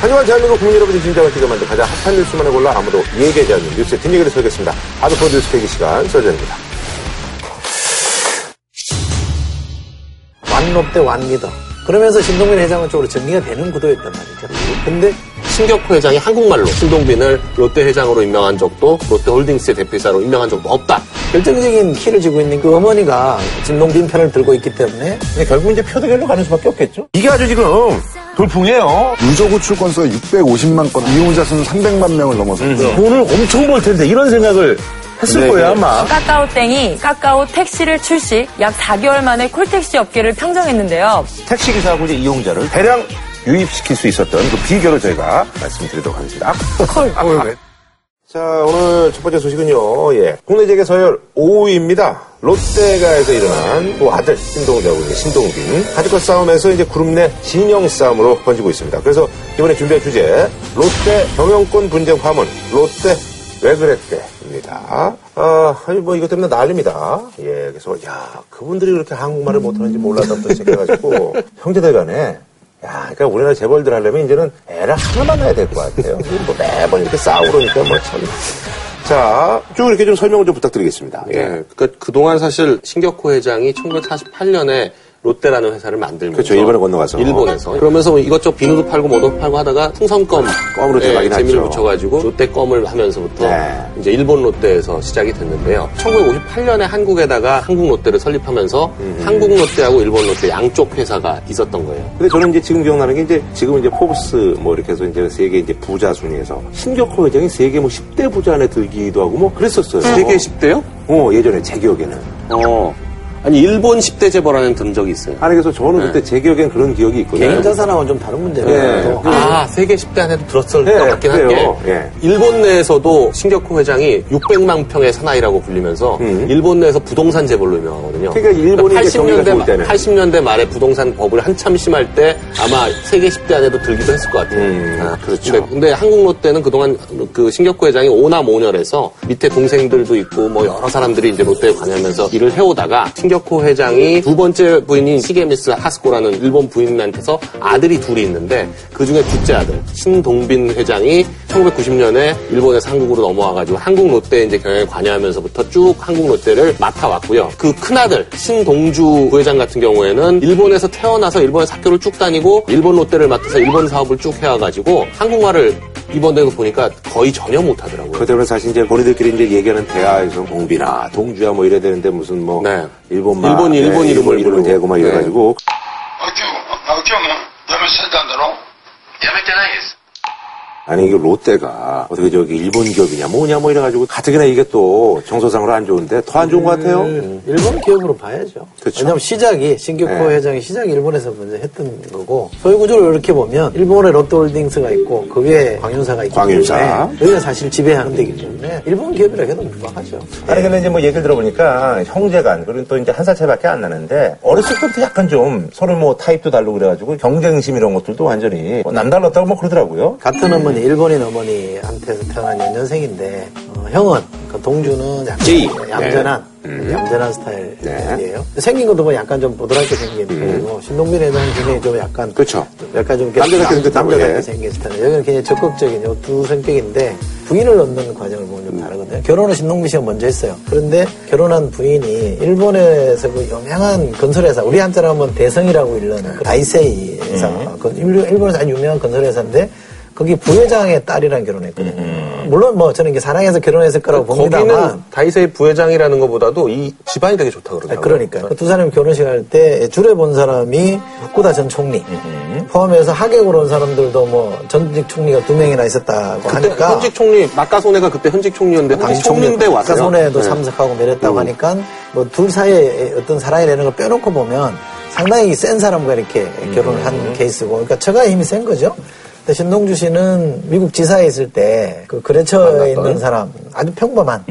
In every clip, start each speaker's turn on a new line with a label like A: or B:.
A: 한 주간 대한민국 국민 여러분의 진정을 지켜 만든 가장 핫한 뉴스만을 골라 아무도 얘기하지 않는 뉴스의 뒷얘기를 설겠습니다. 하드코어 뉴스 대기 시간 서전입니다.
B: 완롯대 완리더. 그러면서 신동민 회장은 쪽으로 정리가 되는 구도였단 말이죠. 근데
C: 신격호 회장이 한국말로 신동빈을 롯데 회장으로 임명한 적도 롯데홀딩스의 대표이사로 임명한 적도 없다.
B: 결정적인 키를 쥐고 있는 그 어머니가 진동빈 편을 들고 있기 때문에
A: 결국 이제 표대결로 가는 수밖에 없겠죠. 이게 아주 지금 돌풍이에요.
D: 유저구 출권수가 650만 건, 이용자 수는 300만 명을 넘어섰고요.
A: 돈을 엄청 벌 텐데 이런 생각을 했을
D: 네,
A: 거예요
D: 네.
A: 아마.
E: 카카오땡이 카카오 택시를 출시 약 4개월 만에 콜택시 업계를 평정했는데요.
A: 택시 기사하고 이제 이용자를 대량 유입시킬 수 있었던 그 비결을 저희가 말씀드리도록 하겠습니다. 자, 오늘 첫 번째 소식은요, 예. 국내 재계 서열 5위입니다. 롯데가에서 일어난 또 아들, 신동자고 이제 신동빈. 가족과 싸움에서 이제 그룹 내 진영 싸움으로 번지고 있습니다. 그래서 이번에 준비한 주제, 롯데 경영권 분쟁 파문, 롯데 왜 그랬대입니다. 아, 아니, 뭐, 이것 때문에 난립니다. 예, 그래서, 야, 그분들이 그렇게 한국말을 못하는지 몰랐다부터 시작해가지고, 형제들 간에, 야, 그러니까 우리나라 재벌들 하려면 이제는 애를 하나만 낳아야 될 것 같아요. 뭐 매번 이렇게 싸우고 그러니까 뭐 참. 자, 쭉 이렇게 좀 설명을 좀 부탁드리겠습니다. 예.
C: 예. 그러니까 그동안 사실 신격호 회장이 1948년에 롯데라는 회사를 만들면서
A: 그렇죠. 일본에 건너가서.
C: 일본에서 그러면서 뭐 이것저것 비누도 팔고 뭐도 팔고 하다가 풍선껌
A: 껌으로 들어가긴
C: 재미를
A: 하죠.
C: 붙여가지고 롯데 껌을 하면서부터
A: 네.
C: 이제 일본 롯데에서 시작이 됐는데요. 1958년에 한국에다가 한국 롯데를 설립하면서 한국 롯데하고 일본 롯데 양쪽 회사가 있었던 거예요.
A: 근데 저는 이제 지금 기억나는 게 이제 지금 이제 포브스 뭐 이렇게 해서 이제 세계 이제 부자 순위에서 신격호 회장이 세계 뭐 10대 부자 안에 들기도 하고 뭐 그랬었어요.
C: 세계 10대요?
A: 어, 예전에 제 기억에는.
C: 어. 아니 일본 10대 재벌안에 든 적이 있어요.
A: 아니 그래서 저는 그때 제 기억엔 그런 기억이 있거든요.
B: 개인 자산하고는 좀 다른 문제예요.
A: 예.
C: 아, 세계 10대 안에도 들었을
A: 네,
C: 것 같긴
A: 그래요. 예.
C: 일본 내에서도 신격호 회장이 600만 평의 사나이라고 불리면서 일본 내에서 부동산 재벌로 유명하거든요.
A: 음. 그러니까 일본이 좋을
C: 80년대,
A: 때는.
C: 80년대 말에 부동산 버블 한참 심할 때 아마 세계 10대 안에도 들기도 했을 것 같아요.
A: 음,
C: 아,
A: 그렇죠.
C: 근데, 근데 한국 롯데는 그동안 그 신격호 회장이 오남 오녀해서 밑에 동생들도 있고 뭐 여러 사람들이 이제 롯데에 관여하면서 일을 해오다가 신격호 회장이 두 번째 부인인 시게미스 하스코라는 일본 부인한테서 아들이 둘이 있는데 그 중에 둘째 아들 신동빈 회장이 1990년에 일본에서 한국으로 넘어와가지고 한국 롯데 이제 경영에 관여하면서부터 쭉 한국 롯데를 맡아왔고요. 그 큰아들 신동주 부회장 같은 경우에는 일본에서 태어나서 일본에서 학교를 쭉 다니고 일본 롯데를 맡아서 일본 사업을 쭉 해와가지고 한국말을 이번에도 보니까 거의 전혀 못하더라고요.
A: 그 때문에 사실 이제 본인들끼리 이제 얘기하는 대화에서 동빈아, 동주야 뭐 이래야 되는데 무슨 뭐
C: 네.
A: 일본말,
C: 일본, 일본 이름을
A: 이름을
C: 부르고.
A: 대고 막
C: 네.
A: 이래가지고
F: あ、今日、あ、今日も辞めさせたんだろやめてないです。
A: 아니 이게 롯데가 어떻게 저기 일본 기업이냐 뭐냐 뭐 이래가지고 가뜩이나 이게 또 정서상으로 안 좋은데 더 안 좋은 것 같아요.
B: 일본 기업으로 봐야죠.
A: 그렇죠.
B: 왜냐하면 시작이 신격호
A: 네.
B: 회장이 시작이 일본에서 먼저 했던 거고 소유 구조를 이렇게 보면 일본에 롯데홀딩스가 있고 그 위에 광윤사가 있기
A: 광윤사.
B: 때문에 여기가 사실 지배하는 데이기 때문에 일본 기업이라 해도 무방하죠.
A: 아니 근데 이제 뭐 얘기를 들어보니까 형제간 그리고 또 이제 한 살 차이밖에 안 나는데 어렸을 때부터 약간 좀 서로 뭐 타입도 다르고 그래가지고 경쟁심 이런 것들도 완전히 뭐 남달랐다고 뭐 그러더라고요.
B: 같은 어머니, 일본인 어머니한테서 태어난 연년생인데 어, 형은 그 동주는 약간
A: 제이.
B: 얌전한
A: 네.
B: 얌전한 스타일이에요.
A: 네.
B: 생긴 것도 뭐 약간 좀 보드랍게 생긴 편이고 신동빈에는 굉장히 좀 약간
A: 그렇죠.
B: 약간 좀
A: 남자답게 생겼다고,
B: 남자답게
A: 예.
B: 생긴 스타일. 여기는 굉장히 적극적인 요두 성격인데 부인을 얻는 과정을 보면 좀 다르거든요. 결혼은 신동빈 씨가 먼저 했어요. 그런데 결혼한 부인이 일본에서 그 유명한 건설회사 우리 한자로 하면 대성이라고 일러는 그 다이세이 회사 그 일- 일본에서 아주 유명한 건설회사인데 거기 부회장의 딸이랑 결혼했거든요. 물론 뭐 저는 이게 사랑해서 결혼했을 거라고 봅니다만
C: 거기는 다이세이 부회장이라는 것보다도 이 집안이 되게 좋다 그러더라고요.
B: 그러니까 두 사람이 결혼식 할 때 줄에 본 사람이 후쿠다 전 총리 포함해서 하객으로 온 사람들도 뭐 전직 총리가 두 명이나 있었다고
C: 그때
B: 하니까
C: 현직 총리 낙가소네가 그때 현직 총리였는데 현직 총리인데 왔어요.
B: 손에도
C: 네.
B: 참석하고 내렸다고 하니까 뭐 둘 사이에 어떤 사랑이라는 걸 빼놓고 보면 상당히 센 사람과 이렇게 결혼을 한 케이스고 그러니까 처가의 힘이 센 거죠. 신동주 씨는 미국 지사에 있을 때 그 거래처에 있는 사람 아주 평범한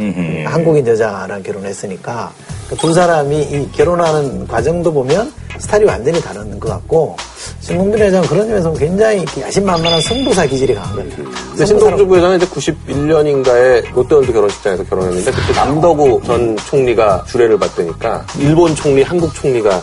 B: 한국인 여자랑 결혼했으니까 그 두 사람이 이 결혼하는 과정도 보면 스타일이 완전히 다른 것 같고 신동빈 회장은 그런 점에서 굉장히 야심만만한 승부사 기질이 강한 거예요.
C: 근데 신동주 부회장은 이제 91년인가에 롯데월드 결혼식장에서 결혼했는데 그때 남덕우 전 총리가 주례를 받으니까 일본 총리, 한국 총리가.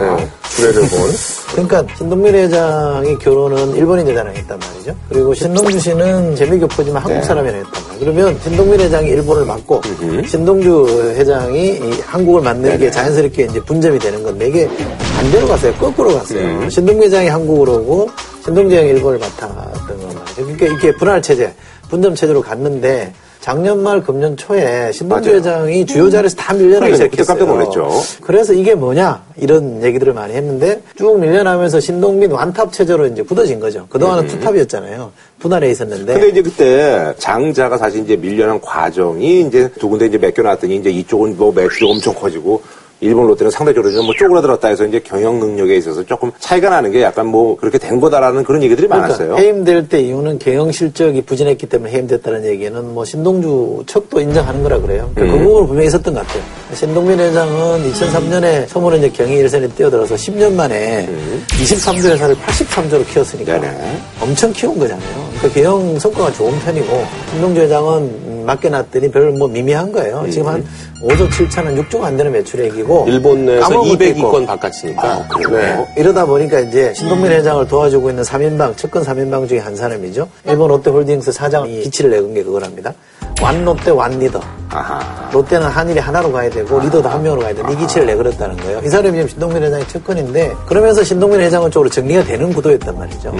C: 예, 주례를 본.
B: 그러니까 신동민 회장이 결혼은 일본인 여자랑 했단 말이죠. 그리고 신동주 씨는 재미교포지만 한국 사람이랑 했단 말이에요. 그러면 신동민 회장이 일본을 맡고 신동주 회장이 이 한국을 맡는 게 자연스럽게 이제 분점이 되는 건데 이게 반대로 갔어요. 거꾸로 갔어요. 신동 민 회장이 한국으로 오고 신동주 회장이 일본을 맡았던 건 말이죠. 그러니까 이게 분할 체제, 분점 체제로 갔는데 작년 말 금년 초에 신동주
A: 맞아요.
B: 회장이 주요 자리에서 다 밀려나기
A: 그러니까
B: 시작했어요.
A: 깜짝 놀랐죠.
B: 그래서 이게 뭐냐 이런 얘기들을 많이 했는데 쭉 밀려나면서 신동민 완탑 체제로 이제 굳어진 거죠. 그동안은 투탑이었잖아요. 분할에 있었는데.
A: 근데 이제 그때 장자가 사실 이제 밀려난 과정이 이제 두 군데 이제 맡겨놨더니 이제 이쪽은 뭐 매출이 엄청 커지고 일본 롯데는 상대적으로 좀 뭐 쪼그라들었다 해서 이제 경영 능력에 있어서 조금 차이가 나는 게 약간 뭐 그렇게 된 거다라는 그런 얘기들이 많았어요.
B: 그러니까 해임될 때 이유는 경영 실적이 부진했기 때문에 해임됐다는 얘기는 뭐 신동주 척도 인정하는 거라 그래요. 그러니까
A: 음.
B: 그 부분은 분명히 있었던 것 같아요. 신동민 회장은 2003년에 서울에 이제 경영 일선에 뛰어들어서 10년 만에 23조 회사를 83조로 키웠으니까
A: 음. 네네.
B: 엄청 키운 거잖아요. 그러니까 경영 성과가 좋은 편이고 신동주 회장은 음, 맡겨놨더니 별로 뭐 미미한 거예요.
A: 음.
B: 지금 한 5조 7천은 6조가 안 되는 매출액이고
C: 일본 내에서
B: 까먹은 것도 있고.
C: 202건 바깥이니까. 네.
B: 이러다 보니까 이제 신동민 회장을 도와주고 있는 3인방, 측근 3인방 중에 한 사람이죠. 일본 롯데홀딩스 사장이 기치를 내건 게 그거랍니다. 완 롯데 완 리더.
A: 아하.
B: 롯데는 한일이 하나로 가야 되고 리더도 한 명으로 가야 되는 이 기치를 내걸었다는 거예요. 이 사람이 지금 신동민 회장의 측근인데 그러면서 신동민 회장은 쪽으로 정리가 되는 구도였단 말이죠.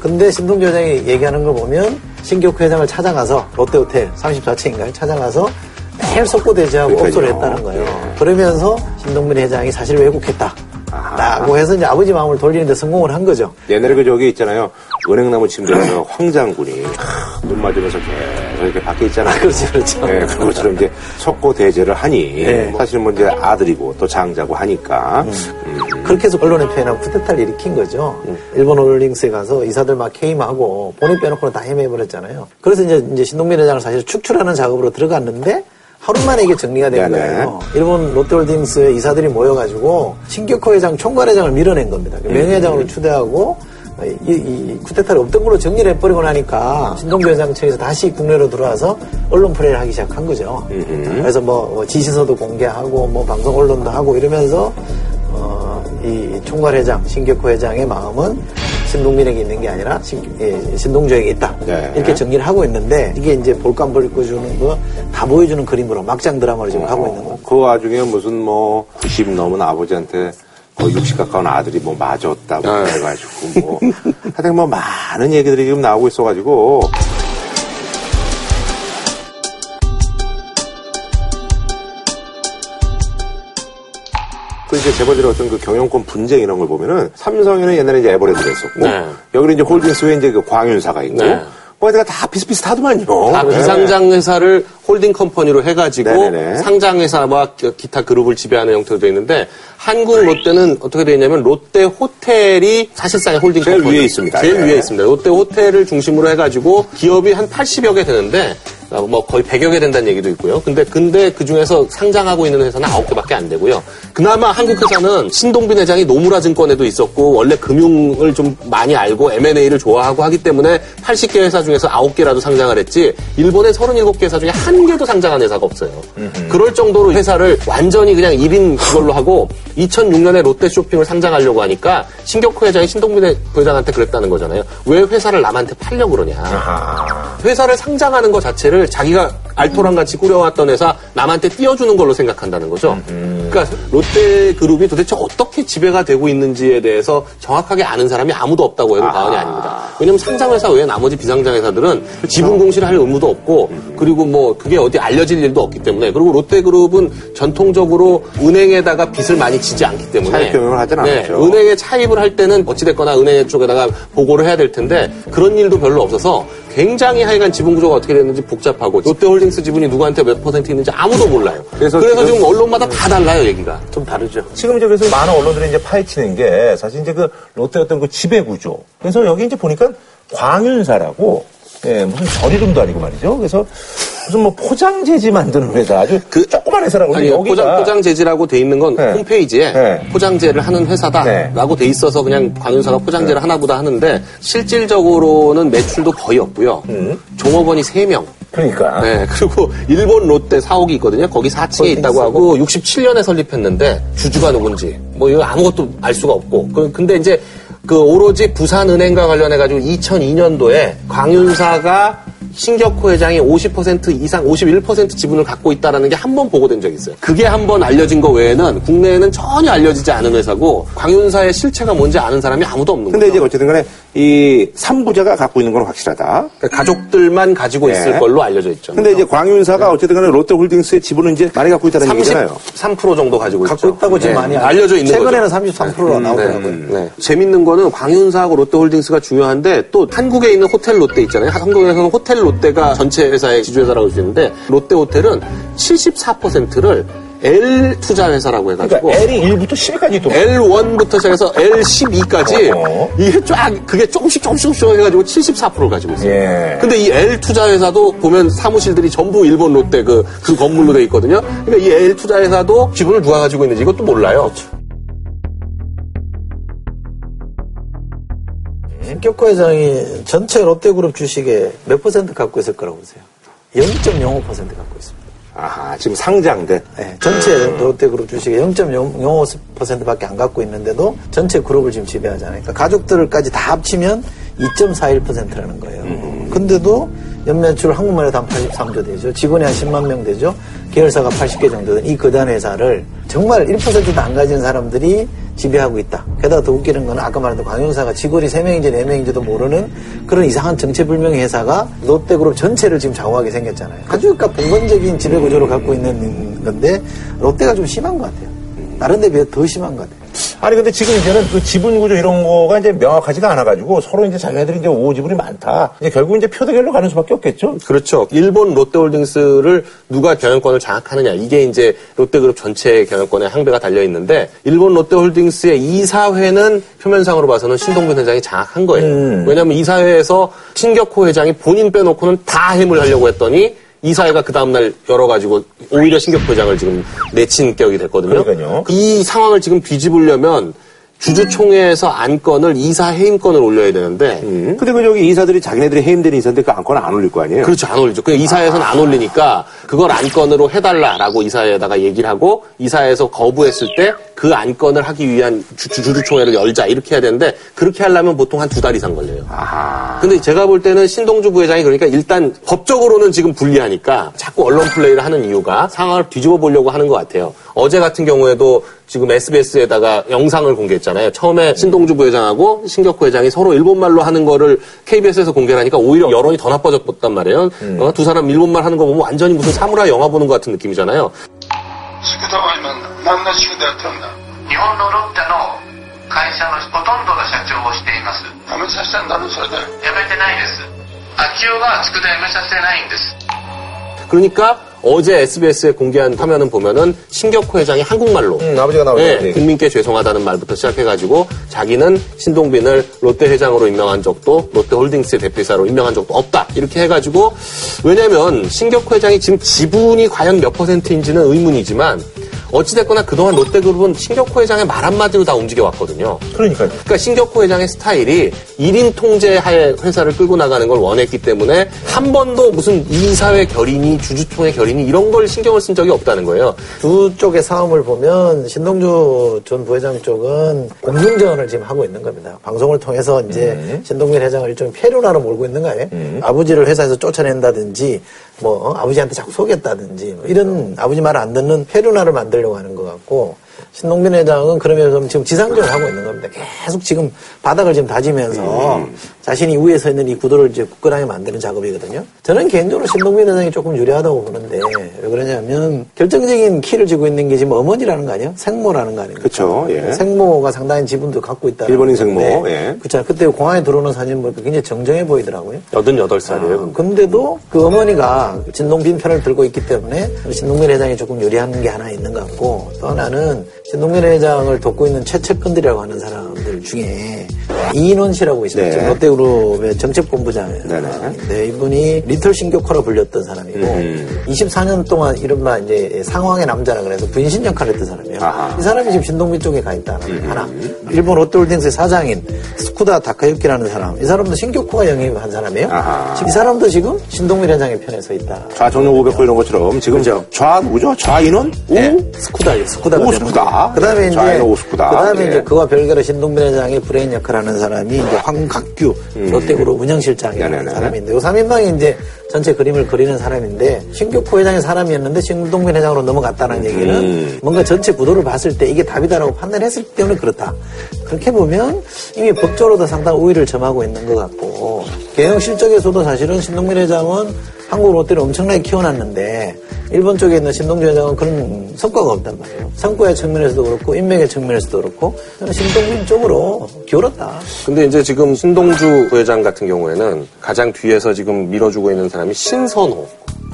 B: 근데 신동민 회장이 얘기하는 걸 보면 신격호 회장을 찾아가서 롯데호텔 34층인가요? 찾아가서 매일 속고대지하고
A: 그러니까요.
B: 업소를 했다는 거예요. 그러면서 신동민 회장이 사실 왜곡했다. 라고 해서 이제 아버지 마음을 돌리는데 성공을 한 거죠.
A: 옛날에 그 저기 있잖아요. 은행나무 침대에서 황장군이 크, 눈 맞으면서 계속 이렇게 밖에 있잖아요.
B: 그렇죠, 그렇죠.
A: 네, 그런 것처럼 이제 석고 대제를 하니
B: 네.
A: 사실 뭐 이제 아들이고 또 장자고 하니까 음.
B: 그렇게 해서 언론에 표현하고 쿠데타를 일으킨 거죠. 일본 홀딩스에 가서 이사들 막 해임하고 본인 빼놓고는 다 해임해버렸잖아요. 그래서 이제, 이제 신동민 회장을 사실 축출하는 작업으로 들어갔는데 하루 만에 이게 정리가 된
A: 네네.
B: 거예요. 일본 롯데홀딩스의 이사들이 모여가지고 신격호 회장 총괄회장을 밀어낸 겁니다. 그 명예회장으로 추대하고 이, 이 쿠데타를 없던 걸로 정리를 해버리고 나니까 신동규 회장 측에서 다시 국내로 들어와서 언론 플레이를 하기 시작한 거죠. 그래서 뭐, 뭐 지시서도 공개하고 뭐 방송 언론도 하고 이러면서 어, 이 총괄 회장 신격호 회장의 마음은 신동민에게 있는 게 아니라 신, 예, 신동주에게 있다.
A: 네.
B: 이렇게 정리를 하고 있는데 이게 이제 볼감 벌꿔주는 거 다 보여주는 그림으로 막장 드라마를 지금 하고 있는 거죠.
A: 그 와중에 무슨 뭐 90 넘은 아버지한테 거의 60 가까운 아들이 뭐 맞았다고
C: 아.
A: 해가지고 뭐 하여튼 뭐 많은 얘기들이 지금 나오고 있어가지고 그 이제 재벌들의 어떤 그 경영권 분쟁 이런 걸 보면은 삼성에는 옛날에 이제 에버랜드를 했었고
C: 네.
A: 여기는 이제 holdings에 이제 그 광윤사가 있고
C: 네.
A: 뭐 하여튼 다 비슷비슷하더만요.
C: 다
A: 네.
C: 비상장 회사를 holding company로 해가지고
A: 네네네.
C: 상장 회사와 기- 기타 그룹을 지배하는 형태로 되어 있는데 한국 롯데는 어떻게 되어 있냐면 롯데 호텔이 사실상의 holding
A: 제일
C: company
A: 위에 있습니다.
C: 제일
A: 네.
C: 위에 있습니다. 롯데 호텔을 중심으로 해가지고 기업이 한 80여 개 되는데 어, 뭐 거의 100여 개 된다는 얘기도 있고요. 근데 근데 그 중에서 상장하고 있는 회사는 9개밖에 안 되고요. 그나마 한국 회사는 신동빈 회장이 노무라 증권에도 있었고 원래 금융을 좀 많이 알고 M&A를 좋아하고 하기 때문에 80개 회사 중에서 9개라도 상장을 했지 일본의 37개 회사 중에 한 개도 상장한 회사가 없어요. 그럴 정도로 회사를 완전히 그냥 1인 그걸로 하고 2006년에 롯데 쇼핑을 상장하려고 하니까 신격호 회장이 신동빈 회장한테 그랬다는 거잖아요. 왜 회사를 남한테 팔려고 그러냐. 회사를 상장하는 것 자체를 자기가 알토랑 같이 꾸려왔던 회사 남한테 띄워주는 걸로 생각한다는 거죠. 그러니까 롯데 그룹이 도대체 어떻게 지배가 되고 있는지에 대해서 정확하게 아는 사람이 아무도 없다고 해도 과언이 아닙니다. 왜냐면 상장회사 외에 나머지 비상장 회사들은 지분 공시를 할 의무도 없고 그리고 뭐 그게 어디 알려질 일도 없기 때문에 그리고 롯데 그룹은 전통적으로 은행에다가 빚을 많이 지지 않기 때문에
A: 차입 경영을 하진
C: 네,
A: 않았죠.
C: 은행에 차입을 할 때는 어찌됐거나 은행 쪽에다가 보고를 해야 될 텐데 그런 일도 별로 없어서 굉장히 하여간 지분 구조가 어떻게 됐는지 복잡하고 롯데홀딩스 지분이 누구한테 몇 퍼센트 있는지 아무도 몰라요.
A: 그래서
C: 그래서,
A: 지금-
C: 지금 언론마다 다 달라요 얘기가.
B: 좀 다르죠.
A: 지금 이제 그래서 많은 언론들이 이제 파헤치는 게 사실 이제 그 롯데 어떤 그 지배 구조. 그래서 여기 이제 보니까 광윤사라고 예, 무슨 절이름도 아니고 말이죠. 그래서 무슨 뭐 포장재지 만드는 회사 아주
C: 그-
A: 조그만 회사라고
C: 아니
A: 여기가
C: 포장 포장 재질하고 돼 있는 건
A: 네.
C: 홈페이지에
A: 네.
C: 포장재를 하는 회사다라고 돼 있어서 그냥 광윤사가 포장재를 하나보다 하는데 실질적으로는 매출도 거의 없고요. 종업원이 3명.
A: 그러니까
C: 네, 그리고 일본 롯데 사옥이 있거든요. 거기 4층에 있다고 하고 67년에 설립했는데 주주가 누군지 뭐 이거 아무것도 알 수가 없고 그- 근데 이제 그 오로지 부산은행과 관련해 가지고 2002년도에 광윤사가 신격호 회장이 50% 이상 51% 지분을 갖고 있다라는 게 한 번 보고된 적이 있어요. 그게 한 번 알려진 거 외에는 국내에는 전혀 알려지지 않은 회사고 광윤사의 실체가 뭔지 아는 사람이 아무도 없는
A: 근데
C: 거죠.
A: 이제 어쨌든 간에 이 삼부자가 갖고 있는 건 확실하다.
C: 그러니까 가족들만 가지고 있을
A: 네.
C: 걸로 알려져 있죠.
A: 근데 이제 광윤사가 어쨌든 간에 롯데홀딩스의 지분은 이제 많이 갖고 있다는 얘기잖아요.
C: 33% 정도 가지고
B: 갖고
C: 있죠.
B: 있다고 지금
C: 네.
B: 많이
C: 알려져 있는
B: 최근에는
C: 거죠.
B: 33%가 나오더라고요.
C: 네. 재밌는 거는 광윤사하고 롯데홀딩스가 중요한데 또 한국에 있는 호텔 롯데 있잖아요. 한국에서는 호텔 롯데가 전체 회사의 지주회사라고 할 수 있는데 롯데 호텔은 74%를 L 투자 회사라고 해가지고
A: 그러니까 L이 1부터 10까지 또
C: L1부터 시작해서 L12까지
A: 어.
C: 이게 쫙 그게 조금씩 조금씩 조금씩 해가지고 74%를 가지고 있어요.
A: 예.
C: 근데 이 L 투자 회사도 보면 사무실들이 전부 일본 롯데 그, 그 건물로 돼 있거든요. 그러니까 이 L 투자 회사도 지분을 누가 가지고 있는지 이것도 몰라요.
B: 신격호 회장이 전체 롯데그룹 주식의 몇 퍼센트 갖고 있을 거라고 보세요? 0.05% 갖고 있습니다.
A: 아하, 지금 상장된
B: 네, 전체 롯데그룹 주식의 0.05%밖에 안 갖고 있는데도 전체 그룹을 지금 지배하잖아요. 그러니까 가족들까지 다 합치면 2.41%라는 거예요. 근데도 연매출 해도 한 83조 되죠. 직원이 한 10만 명 되죠. 계열사가 80개 정도 된이 거단 회사를 정말 1%도 안 가진 사람들이 지배하고 있다. 게다가 더 웃기는 거는 아까 말했던 광윤사가 직원이 3명인지 4명인지도 모르는 그런 이상한 정체불명의 회사가 롯데그룹 전체를 지금 좌우하게 생겼잖아요. 아주 그러니까 봉건적인 지배구조를 갖고 있는 건데 롯데가 좀 심한 것 같아요. 다른 데 비해 더 심한 것 같아요.
A: 아니 근데 지금 이제는 그 지분 구조 이런 거가 이제 명확하지가 않아가지고 서로 이제 자기네들이 이제 오호 지분이 많다. 이제 결국 이제 표대결로 가는 수밖에 없겠죠.
C: 그렇죠. 일본 롯데홀딩스를 누가 경영권을 장악하느냐 이게 이제 롯데그룹 전체 경영권에 항배가 달려 있는데 일본 롯데홀딩스의 이사회는 표면상으로 봐서는 신동빈 회장이 장악한 거예요. 왜냐하면 이사회에서 신격호 회장이 본인 빼놓고는 다 해임을 하려고 했더니 이사회가 그 다음날 열어가지고 오히려 신격호 회장을 지금 내친 격이 됐거든요.
A: 그러니까요.
C: 이 상황을 지금 뒤집으려면 주주총회에서 안건을 이사 해임권을 올려야 되는데
A: 근데 그 저기 이사들이 자기네들이 해임되는 이사인데 그 안건 안 올릴 거 아니에요?
C: 그렇죠. 안 올리죠. 그 이사회에서는 안 올리니까 그걸 안건으로 해달라라고 이사회에다가 얘기를 하고 이사회에서 거부했을 때 그 안건을 하기 위한 주, 주, 주총회를 열자 이렇게 해야 되는데 그렇게 하려면 보통 한 두 달 이상 걸려요.
A: 아하.
C: 근데 제가 볼 때는 신동주 부회장이 그러니까 일단 법적으로는 지금 불리하니까 자꾸 언론 플레이를 하는 이유가 상황을 뒤집어 보려고 하는 것 같아요. 어제 같은 경우에도 지금 SBS에다가 영상을 공개했잖아요. 처음에 신동주 부회장하고 신격호 회장이 서로 일본말로 하는 거를 KBS에서 공개를 하니까 오히려 여론이 더 나빠졌단 말이에요. 어, 두 사람 일본말 하는 거 보면 완전히 무슨 사무라이 영화 보는 것 같은 느낌이잖아요.
F: 宿田は今何の宿田やってるんだ
G: 日本のロッテの会社のほとんどが社長をしています
F: 辞めさせたんだろそれで
G: 辞めてないです秋代が佃辞めさせてないんです
C: 그러니까 어제 SBS에 공개한 화면은 보면은 신격호 회장이 한국말로
A: 음, 아버지가 나오죠.
C: 네,
A: 네.
C: 국민께 죄송하다는 말부터 시작해가지고 자기는 신동빈을 롯데 회장으로 임명한 적도 롯데홀딩스의 대표이사로 임명한 적도 없다 이렇게 해가지고 왜냐하면 신격호 회장이 지금 지분이 과연 몇 퍼센트인지는 의문이지만 어찌됐거나 그동안 롯데그룹은 신격호 회장의 말 한마디로 다 움직여왔거든요.
A: 그러니까요.
C: 그러니까 신격호 회장의 스타일이 1인 통제하에 회사를 끌고 나가는 걸 원했기 때문에 한 번도 무슨 이사회 결의니 주주총회 결의니 이런 걸 신경을 쓴 적이 없다는 거예요.
B: 두 쪽의 싸움을 보면 신동주 전 부회장 쪽은 공중전을 지금 하고 있는 겁니다. 방송을 통해서 이제 신동민 회장을 일종의 폐륜하러 몰고 있는 거예요. 아버지를 회사에서 쫓아낸다든지 뭐 아버지한테 자꾸 속였다든지 뭐 이런 아버지 말안 듣는 폐륜하를 만들려고 하는 것 같고 신동빈 회장은 그러면서 지금 지상전을 하고 있는 겁니다. 계속 지금 바닥을 지금 다지면서 자신이 위에 서 있는 이 구도를 이제 굳건하게 만드는 작업이거든요. 저는 개인적으로 신동빈 회장이 조금 유리하다고 보는데 왜 그러냐면 결정적인 키를 쥐고 있는 게 지금 어머니라는 거 아니에요? 생모라는 거 아닙니까?
A: 그쵸, 예.
B: 생모가 상당히 지분도 갖고 있다.
A: 일본인 생모, 예.
B: 그렇죠. 그때 공항에 들어오는 사진 보니까 굉장히 정정해 보이더라고요.
C: 88살이에요.
B: 아, 근데도 그 어머니가 진동빈 편을 들고 있기 때문에 신동민 회장이 조금 유리한 게 하나 있는 것 같고 또 하나는 신동민 회장을 돕고 있는 최측근들이라고 하는 사람들 중에 이인원 씨라고 있어요.
A: 네.
B: 롯데그룹의 정책본부장이에요.
A: 네네.
B: 네, 이분이 little 신격호로 불렸던 사람이고
A: 음.
B: 24년 동안 이른바 이제 상황의 남자라 그래서 분신 역할을 했던 사람이에요.
A: 아하. 음.
B: 이 사람이 지금 신동빈 쪽에 가 있다 하나. 일본 롯데홀딩스의 사장인 쓰쿠다 다카유키라는 사람. 이 사람도 신격호가 영입한 사람이에요.
A: 아하.
B: 이 사람도 지금 신동빈 회장의 편에 서 있다.
A: 좌정령 500호 이런 것처럼 지금 좌우죠? 좌인원? 우?
B: 네, 쓰쿠다, 쓰쿠다.
A: 오, 쓰쿠다.
B: 그다음에 이제
A: 좌에는 오, 쓰쿠다.
B: 그다음에
A: 예.
B: 이제 그와 별개로 신동빈 회장의 브레인 역할하는 사람이 이제 황각규 롯데그룹 운영실장이라는
A: 음. 네네네.
B: 사람인데 이 3인방이 이제 전체 그림을 그리는 사람인데 신격호 회장의 사람이었는데 신동빈 회장으로 넘어갔다는 얘기는
A: 음.
B: 뭔가 전체 구도를 봤을 때 이게 답이다라고 판단했을 때문에 그렇다. 그렇게 보면 이미 법적으로도 상당히 우위를 점하고 있는 것 같고 경영 실적에서도 사실은 신동빈 회장은 한국 롯데를 엄청나게 키워놨는데 일본 쪽에 있는 신동준 회장은 그런 성과가 없단 말이에요. 성과의 측면에서도 그렇고 인맥의 측면에서도 그렇고 신동빈 쪽으로 기울었다.
C: 근데 이제 지금 신동주 부회장 같은 경우에는 가장 뒤에서 지금 밀어주고 있는 사람이 신선호.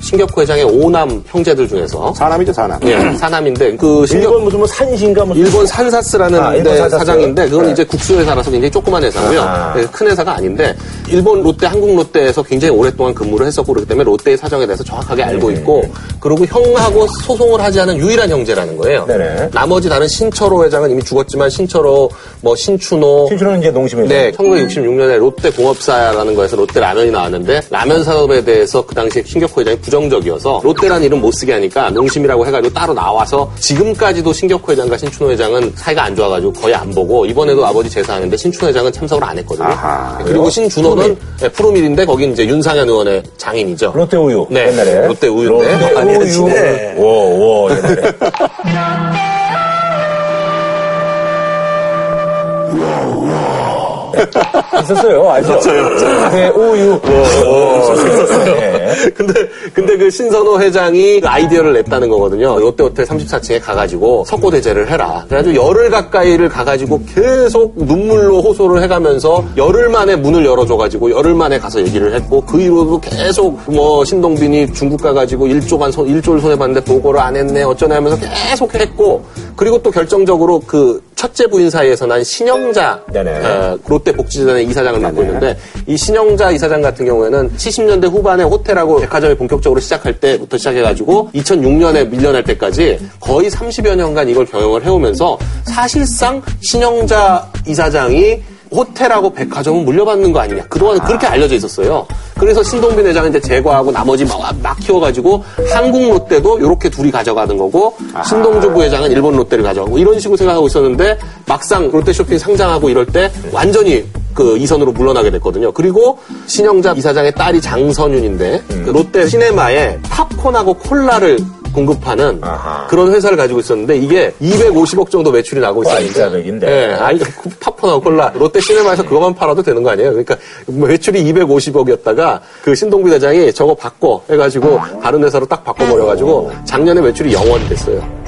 C: 신격호 회장의 오남 형제들 중에서
A: 사남이죠, 사남.
C: 예, 사남인데 그 신격
A: 일본 무슨 뭐 산신가 뭐
C: 일본 산사스라는
A: 아, 일본
C: 데
A: 산사스.
C: 사장인데 그건
A: 네.
C: 이제 국수 회사라서 굉장히 조그만 회사고요.
A: 아하.
C: 네, 큰 회사가 아닌데 일본 롯데, 한국 롯데에서 굉장히 오랫동안 근무를 했었고 그렇기 때문에 롯데의 사정에 대해서 정확하게 알고
A: 네.
C: 있고 그리고 형하고 소송을 하지 않은 유일한 형제라는 거예요.
A: 네네.
C: 나머지 다른 신철호 회장은 이미 죽었지만 신철호, 뭐 신춘호.
A: 신춘호는 이제 농심회장.
C: 네. 1966년에 롯데 공업사라는 거에서 롯데 라면이 나왔는데 라면 사업에 대해서 그 당시에 신격호 회장이 부정적이어서 롯데라는 이름 못 쓰게 하니까 농심이라고 해가지고 따로 나와서 지금까지도 신격호 회장과 신춘호 회장은 사이가 안 좋아가지고 거의 안 보고 이번에도 아버지 제사하는데 신춘호 회장은 참석을 안 했거든요.
A: 아하,
C: 네, 그리고 신준호는 프로밀. 네, 프로밀인데 거긴 이제 윤상현 의원의 장인이죠.
A: 롯데 우유.
C: 네.
A: 옛날에.
C: 롯데 우유인데.
A: 롯데 우유.
B: 5,
A: 6월. 5, 5 옛날에. 있었어요. 알죠? 있었어요. 네, 5, 6. 오, 오, 있었어요. 네.
C: 근데 근데 그 신선호 회장이 그 아이디어를 냈다는 거거든요. 롯데호텔 34층에 가가지고 석고 대제를 해라. 그래가지고 열흘 가까이를 가가지고 계속 눈물로 호소를 해가면서 열흘 만에 문을 열어줘가지고 열흘 만에 가서 얘기를 했고 그 이후로도 계속 뭐 신동빈이 중국 가가지고 일조간 손 일조를 손해 봤는데 보고를 안 했네 어쩌네 하면서 계속 했고 그리고 또 결정적으로 그 첫째 부인 사이에서 난 신영자. 어, 롯데 복지재단의 이사장을 맡고. 있는데 이 신영자 이사장 같은 경우에는 70년대 후반에 호텔 하고 백화점이 본격적으로 시작할 때부터 시작해가지고 2006년에 밀려날 때까지 거의 30여 년간 이걸 경영을 해오면서 사실상 신영자 이사장이 호텔하고 백화점은 물려받는 거 아니냐. 그동안은 그렇게 알려져 있었어요. 그래서 신동빈 회장은 이제 제거하고 나머지 막, 막 키워가지고 한국 롯데도 이렇게 둘이 가져가는 거고 신동주 부회장은 일본 롯데를 가져가고 이런 식으로 생각하고 있었는데 막상 롯데 쇼핑 상장하고 이럴 때 완전히 그 이선으로 물러나게 됐거든요. 그리고 신영자 이사장의 딸이 장선윤인데 그 롯데 시네마에 팝콘하고 콜라를 공급하는
A: 아하.
C: 그런 회사를 가지고 있었는데 이게 250억 정도 매출이 나고 있었는데
A: 와인자백인데.
C: 예, 아니 팝콘하고 콜라 롯데 시네마에서 그거만 팔아도 되는 거 아니에요? 그러니까 매출이 250억이었다가 그 신동빈 회장이 저거 바꿔 해가지고 다른 회사로 딱 바꿔버려가지고 작년에 매출이 0원 됐어요.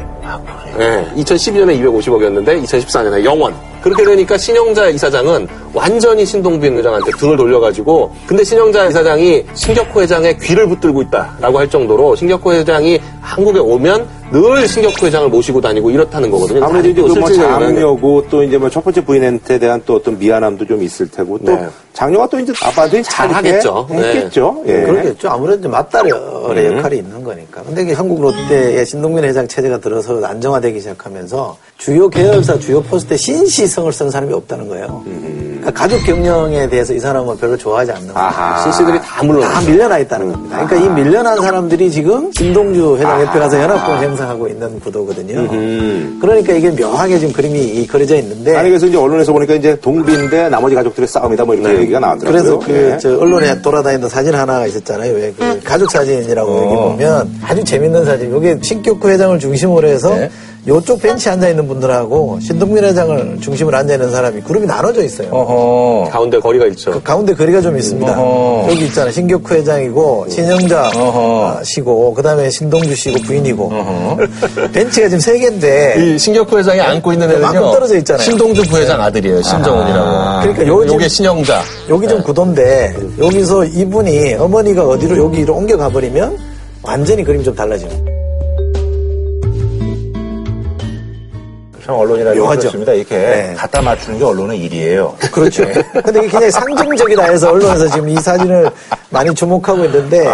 C: 예, 2012년에 250억이었는데 2014년에 0원. 그렇게 되니까 신영자 이사장은 완전히 신동빈 회장한테 등을 돌려가지고 근데 신영자 이사장이 신격호 회장의 귀를 붙들고 있다라고 할 정도로 신격호 회장이 한국에 오면 늘 신격호 회장을 모시고 다니고 이렇다는 거거든요.
A: 아무래도
C: 실질적으로는
A: 장녀고 또 이제 뭐 첫 번째 부인한테 대한 또 어떤 미안함도 좀 있을 테고 또
C: 네.
A: 장녀가 또 이제 아빠한테
C: 잘
A: 이렇게
C: 하겠죠. 네.
A: 했겠죠. 예.
B: 그러겠죠. 아무래도 맞다려의 역할이 있는 거니까. 근데 이게 한국 롯데의 신동민 회장 체제가 들어서 안정화되기 시작하면서 주요 계열사, 주요 포스트에 신시성을 쓴 사람이 없다는 거예요. 그러니까 가족 경영에 대해서 이 사람은 별로 좋아하지 않는 거예요.
A: 아하.
C: 신씨들이 다 물론
B: 다 밀려나 있다는 겁니다. 그러니까 이 밀려난 사람들이 지금 신동주 회장 옆에 가서 연합군을 형성하고 있는 구도거든요. 그러니까 이게 묘하게 지금 그림이 이 그려져 있는데
A: 아니 그래서 이제 언론에서 보니까 이제 동빈대 나머지 가족들의 싸움이다 뭐 이렇게 얘기가 나왔더라고요.
B: 그래서 그
A: 예.
B: 저 언론에 돌아다니는 사진 하나가 있었잖아요. 왜 그 가족 사진이라고 여기 보면 아주 재밌는 사진. 이게 신격호 회장을 중심으로 해서 요쪽 벤치에 앉아 있는 분들하고 신동민 회장을 중심으로 앉아 있는 사람이 그룹이 나눠져 있어요.
A: 어허.
C: 가운데 거리가 있죠.
B: 그 가운데 거리가 좀 있습니다.
A: 어허.
B: 여기 있잖아요. 신격호 회장이고 신영자
A: 어허.
B: 아, 씨고 그다음에 신동주 씨고 부인이고 벤치가 지금 세 개인데
C: 이 신격호 회장이 안고 있는 애는요.
B: 만큼 떨어져 있잖아요.
C: 신동주 부회장 아들이에요. 신정훈이라고.
B: 그러니까 요
C: 요게 신영자.
B: 여기 좀 구도인데 여기서 이분이 어머니가 어디로 여기로 옮겨가 버리면 완전히 그림이 좀 달라지는.
A: 참 언론이라는 게
B: 묘하죠.
A: 그렇습니다. 이렇게
B: 네.
A: 갖다 맞추는 게 언론의 일이에요.
B: 그렇죠. 근데 이게 굉장히 상징적이다 해서 언론에서 지금 이 사진을 많이 주목하고 있는데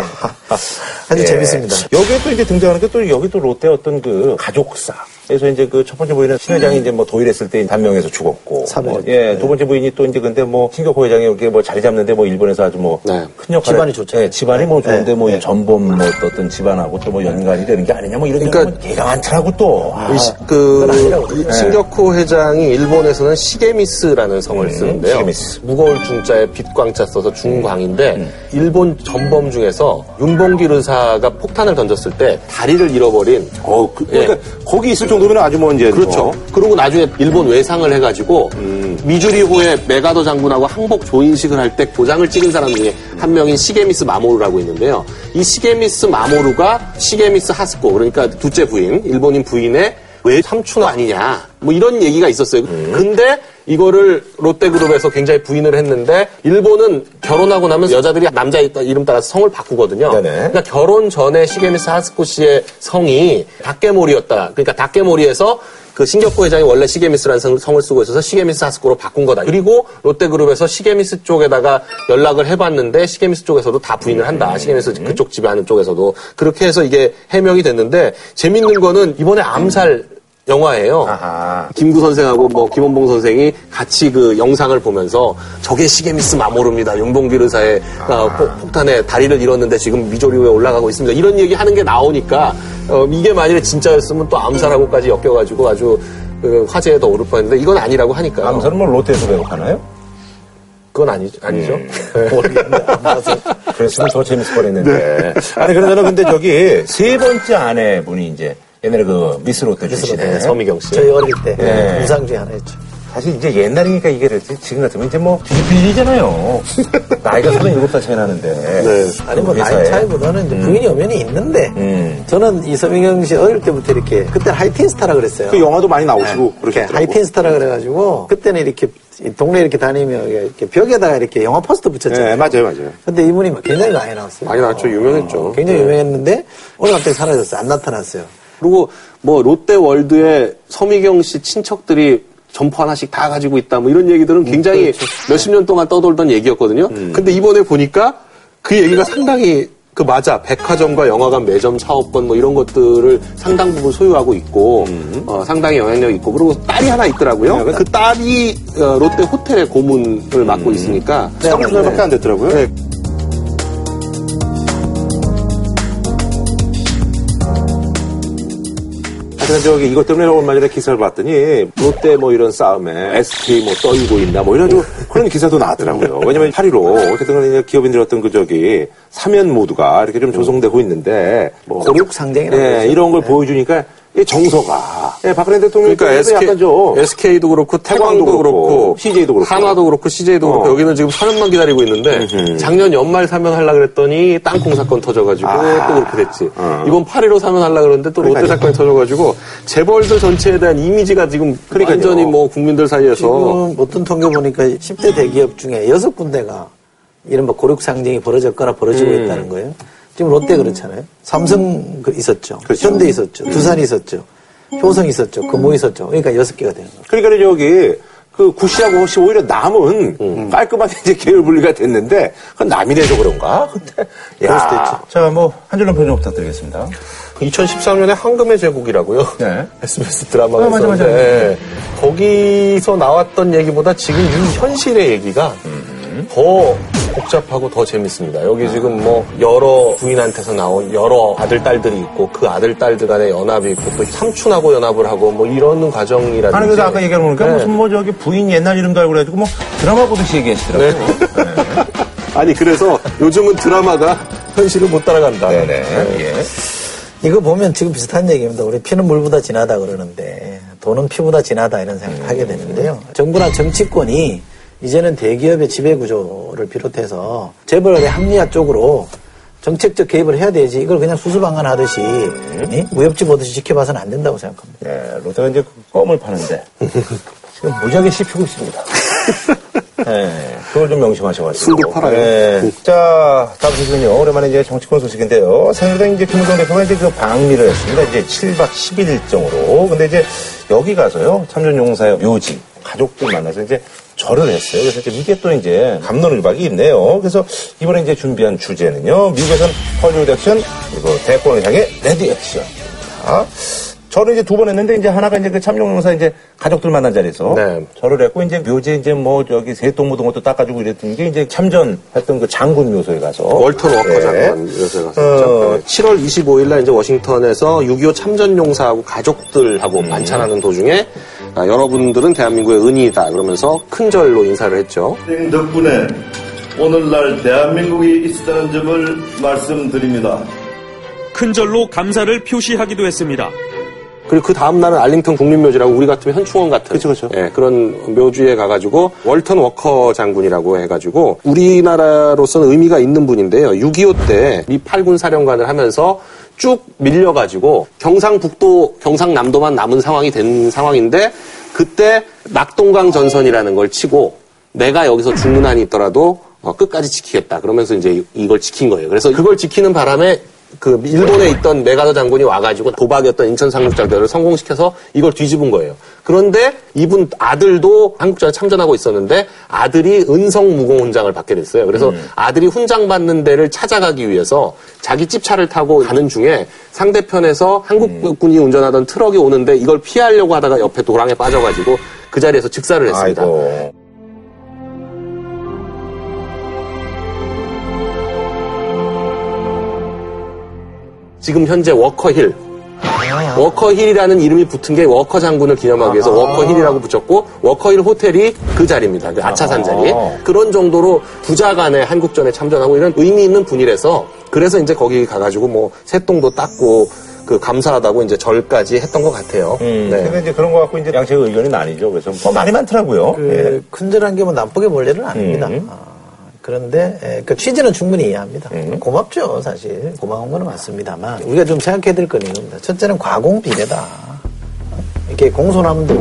B: 아주
A: 예.
B: 재밌습니다.
A: 여기에 또 이제 등장하는 게 또 여기 또 롯데 어떤 그 가족사. 그래서 이제 그 첫 번째 부인은 신 회장이 이제 뭐 도일했을 때 단명에서 죽었고. 뭐, 예, 두 번째 부인이 또 이제 근데 뭐 신격호 회장이 이렇게 뭐 자리 잡는데 뭐 일본에서 아주 뭐큰
C: 네.
A: 역할.
B: 집안이 좋죠.
A: 예, 집안이 뭐 좋은데
B: 네,
A: 뭐
B: 네.
A: 전범 뭐 어떤 집안하고 또 뭐 연관이 되는 게 아니냐 뭐 이런
C: 그러니까
A: 그러니까 얘가 많더라고 또. 아,
C: 이 시- 그이 신격호 회장이 일본에서는 시게미스라는 성을 쓰는데요.
A: 시게미스.
C: 무거울 중자에 빛광자 써서 중광인데
A: 음.
C: 일본 전범 중에서 윤봉길 의사가 폭탄을 던졌을 때 다리를 잃어버린
A: 어, 그,
C: 예.
A: 그러니까 거기 있을 정도 면 아주 뭐 이제
C: 그렇죠.
A: 뭐
C: 그리고 나중에 일본 외상을 해가지고
A: 음.
C: 미주리호의 맥아더 장군하고 항복 조인식을 할 때 도장을 찍은 사람 중에 한 명인 시게미쓰 마모루라고 있는데요. 이 시게미쓰 마모루가 시게미쓰 하츠코 그러니까 둘째 부인 일본인 부인의 왜 삼촌 아니냐 뭐 이런 얘기가 있었어요.
A: 음.
C: 근데 이거를 롯데그룹에서 굉장히 부인을 했는데 일본은 결혼하고 나면 여자들이 남자 이름 따라서 성을 바꾸거든요.
A: 네네.
C: 그러니까 결혼 전에 시게미쓰 하츠코 씨의 성이 다케모리였다. 그러니까 다케모리에서 그 신격호 회장이 원래 시게미스라는 성- 성을 쓰고 있어서 시게미스 하스코로 바꾼 거다. 그리고 롯데그룹에서 시게미스 쪽에다가 연락을 해봤는데 시게미스 쪽에서도 다 부인을 한다. 시게미스 그쪽 지배하는 쪽에서도 그렇게 해서 이게 해명이 됐는데 재밌는 거는 이번에 암살 영화예요.
A: 아하.
C: 김구 선생하고 뭐 김원봉 선생이 같이 그 영상을 보면서 저게 시게미스 마모루입니다. 윤봉길 의사의 어, 폭- 폭탄에 다리를 잃었는데 지금 미조리호에 올라가고 있습니다. 이런 얘기 하는 게 나오니까 어, 이게 만일에 진짜였으면 또 암살하고까지 엮여가지고 아주 그 화제에 더 오를 뻔했는데 이건 아니라고 하니까.
A: 암살은 뭐 롯데에서 배고파나요?
C: 그건 아니, 아니죠. 네.
A: 모르겠는데 안 봐서 그랬으면 더 재밌을 뻔 했는데. 아니 그러면 근데 저기 세 번째 아내분이 이제 옛날에 그 미스 롯데 출신에
C: 네, 서미경 씨.
B: 저희 어릴 때
A: 네.
B: 우상 중에 하나였죠.
A: 사실 이제 옛날이니까 이게 그렇지 지금 같으면 이제 뭐 뒤집힐 일이잖아요. 나이가 37살 차이 나는데.
C: 네.
B: 아니 뭐
A: 회사에.
B: 나이 차이보다는 이제 부인이 엄연히 있는데
A: 음.
B: 저는 이 서미경 씨 어릴 때부터 이렇게 그때 하이틴 스타라 그랬어요.
A: 그 영화도 많이 나오시고
B: 이렇게
A: 그러셨더라고.
B: 하이틴 스타라 그래가지고 그때는 이렇게 이 동네 이렇게 다니면 이렇게 벽에다가 이렇게 영화 포스터 붙였잖아요.
A: 네, 맞아요, 맞아요.
B: 근데 이분이 막 굉장히 많이 나왔어요.
C: 많이 나왔죠. 유명했죠.
B: 굉장히
C: 네.
B: 유명했는데 오늘 갑자기 사라졌어요. 안 나타났어요.
C: 그리고 뭐 롯데월드에 서미경 씨 친척들이 점포 하나씩 다 가지고 있다 뭐 이런 얘기들은 굉장히 몇십 년 동안 떠돌던 얘기였거든요. 근데 이번에 보니까 그 얘기가 상당히 그 맞아 백화점과 영화관 매점 사업권 뭐 이런 것들을 상당 부분 소유하고 있고 어, 상당히 영향력 있고 그리고 딸이 하나 있더라고요. 그 딸이 어, 롯데 호텔의 고문을 맡고 있으니까
A: 30살밖에 안 됐더라고요.
C: 네.
A: 하여튼 저기 이것 때문에 얼마 전에 기사를 봤더니 롯데 뭐 이런 싸움에 SK 뭐 떨고 있나 뭐 이런 좀 그런 기사도 나왔더라고요. 왜냐면 8.15 어쨌든 간에 기업인들 어떤 그 저기 사면 모두가 이렇게 좀 조성되고 있는데 뭐
B: 고륙
A: 예,
B: 그러죠.
A: 이런 걸 보여주니까 이 정서가 예, 박근혜 대통령
C: 그러니까 SK,
A: 약간 좀
C: SK도 그렇고 태광도
A: 태광도
C: 그렇고,
A: 그렇고, CJ 도 그렇고.
C: 한화도 그렇고 CJ도 그렇고
A: 어.
C: 여기는 지금 사면만 기다리고 있는데 작년 연말 사면하려 그랬더니 땅콩 사건 터져가지고
A: 아.
C: 또 그렇게 됐지.
A: 어.
C: 이번 8.15 사면하려 그러는데 또 롯데
A: 그러니까요.
C: 사건이 터져가지고 재벌들 전체에 대한 이미지가 지금
A: 그러니까요.
C: 완전히 뭐 국민들 사이에서
B: 지금 어떤 통계 보니까 10대 대기업 중에 여섯 군데가 이른바 고륙 상징이 벌어졌거나 벌어지고
A: 음.
B: 있다는 거예요. 지금 롯데 그렇잖아요. 삼성 그 있었죠.
A: 그렇죠.
B: 현대 있었죠. 두산 있었죠. 효성 있었죠. 금호 있었죠. 그러니까 여섯 개가 되는 거예요.
A: 그러니까 저기 그 구시하고 혹시 오히려 남은 깔끔한 이제 계열 분리가 됐는데 그건 남이래서 그런가? 근데
B: 그럴 수도 있죠.
A: 자, 뭐 한 줄로 평좀 부탁드리겠습니다.
C: 2013년에 황금의 제국이라고요.
A: 네.
C: SBS 드라마가
A: 아, 맞아, 맞아.
C: 있었는데 거기서 나왔던 얘기보다 지금 이 현실의 얘기가 더 복잡하고 더 재밌습니다. 여기 지금 뭐 여러 부인한테서 나온 여러 아들 딸들이 있고 그 아들 딸들 간의 연합이 있고 또 삼촌하고 연합을 하고 뭐 이런 과정이라든지
A: 아니, 그래서 아까 얘기하는 거니까
C: 네.
A: 무슨 뭐 저기 부인 옛날 이름도 알고 그래가지고 뭐 드라마 보듯이 얘기하시더라고요.
C: 아니 그래서 요즘은 드라마가 현실을 못 따라간다.
A: 네네. 예.
B: 이거 보면 지금 비슷한 얘기입니다. 우리 피는 물보다 진하다 그러는데 돈은 피보다 진하다 이런 생각을 하게 되는데요. 정부나 정치권이 이제는 대기업의 지배 구조를 비롯해서 재벌의 합리화 쪽으로 정책적 개입을 해야 되지 이걸 그냥 수수방관 하듯이 이? 무협지 보듯이 지켜봐서는 안 된다고 생각합니다.
A: 예, 롯데가 이제 그 껌을 파는데 지금 무지하게 씹히고 있습니다. 네, 그걸 좀 명심하셔가지고.
C: 술도 팔아요.
A: 네. 자, 다음 소식은요. 오랜만에 이제 정치권 소식인데요. 새누리당 이제 김무성 대표가 이제 그 방미를 했습니다. 이제 7박 10일 일정으로. 근데 이제 여기 가서요. 참전용사의 묘지, 가족들 만나서 이제 절을 했어요. 그래서 이제 이게 또 이제 갑론을박이 있네요. 그래서 이번에 이제 준비한 주제는요. 미국에선 헐리우드 액션, 그리고 대권을 향해 ready action. 자, 저는 이제 두 번 했는데 이제 하나가 이제 그 참전용사 이제 가족들 만난 자리에서
C: 네.
A: 절을 했고 이제 묘지에 이제 뭐 저기 새똥 묻은 것도 닦아주고 이랬던 게 이제 참전했던 그 장군 묘소에 가서
C: 월턴 워커
A: 네.
C: 장군 묘소에 갔었죠.
A: 어.
C: 네. 7월 25일 날 이제 워싱턴에서 6.25 참전용사하고 가족들하고
A: 음.
C: 만찬하는 도중에 아, 여러분들은 대한민국의 은이다 그러면서 큰 절로 인사를 했죠.
H: 선생 덕분에 오늘날 대한민국이 있었다는 점을 말씀드립니다.
I: 큰 절로 감사를 표시하기도 했습니다.
C: 그리고 그 다음 날은 알링턴 국립묘지라고 우리 같으면 현충원 같은
A: 그쵸, 그쵸.
C: 예, 그런 묘지에 가가지고 월턴 워커 장군이라고 해가지고 우리나라로서는 의미가 있는 분인데요. 6.25 때 미 8군 사령관을 하면서 쭉 밀려가지고 경상북도, 경상남도만 남은 상황이 된 상황인데 그때 낙동강 전선이라는 걸 치고 내가 여기서 죽는 한이 있더라도 어, 끝까지 지키겠다. 그러면서 이제 이걸 지킨 거예요. 그래서 그걸 지키는 바람에 그 일본에 있던 메가더 장군이 와가지고 도박이었던 인천 상륙작전을 성공시켜서 이걸 뒤집은 거예요. 그런데 이분 아들도 한국전에 참전하고 있었는데 아들이 은성 무공 훈장을 받게 됐어요. 그래서 아들이 훈장 받는 데를 찾아가기 위해서 자기 집차를 타고 가는 중에 상대편에서 한국군이 운전하던 트럭이 오는데 이걸 피하려고 하다가 옆에 도랑에 빠져가지고 그 자리에서 즉사를 했습니다.
A: 아이고.
C: 지금 현재 워커힐. 워커힐이라는 이름이 붙은 게 워커 장군을 기념하기 위해서 워커힐이라고 붙였고 워커힐 호텔이 그 자리입니다. 그 아차산 자리. 그런 정도로 부자 간의 한국전에 참전하고 이런 의미 있는 분이라서 그래서 이제 거기 가가지고 뭐 새똥도 닦고 그 감사하다고 이제 절까지 했던 것 같아요.
A: 음,
C: 네.
A: 근데 이제 그런 거 갖고 이제 양측 의견이 나뉘죠. 그래서 뭐 말이 많더라고요. 예.
B: 그 큰절한 게 뭐 나쁘게 볼 일은 아닙니다. 아, 그런데 에, 그 취지는 충분히 이해합니다. 고맙죠, 사실. 고마운 거는 맞습니다만 우리가 좀 생각해야 될 건 이겁니다. 첫째는 과공 비례다. 이렇게 공소남도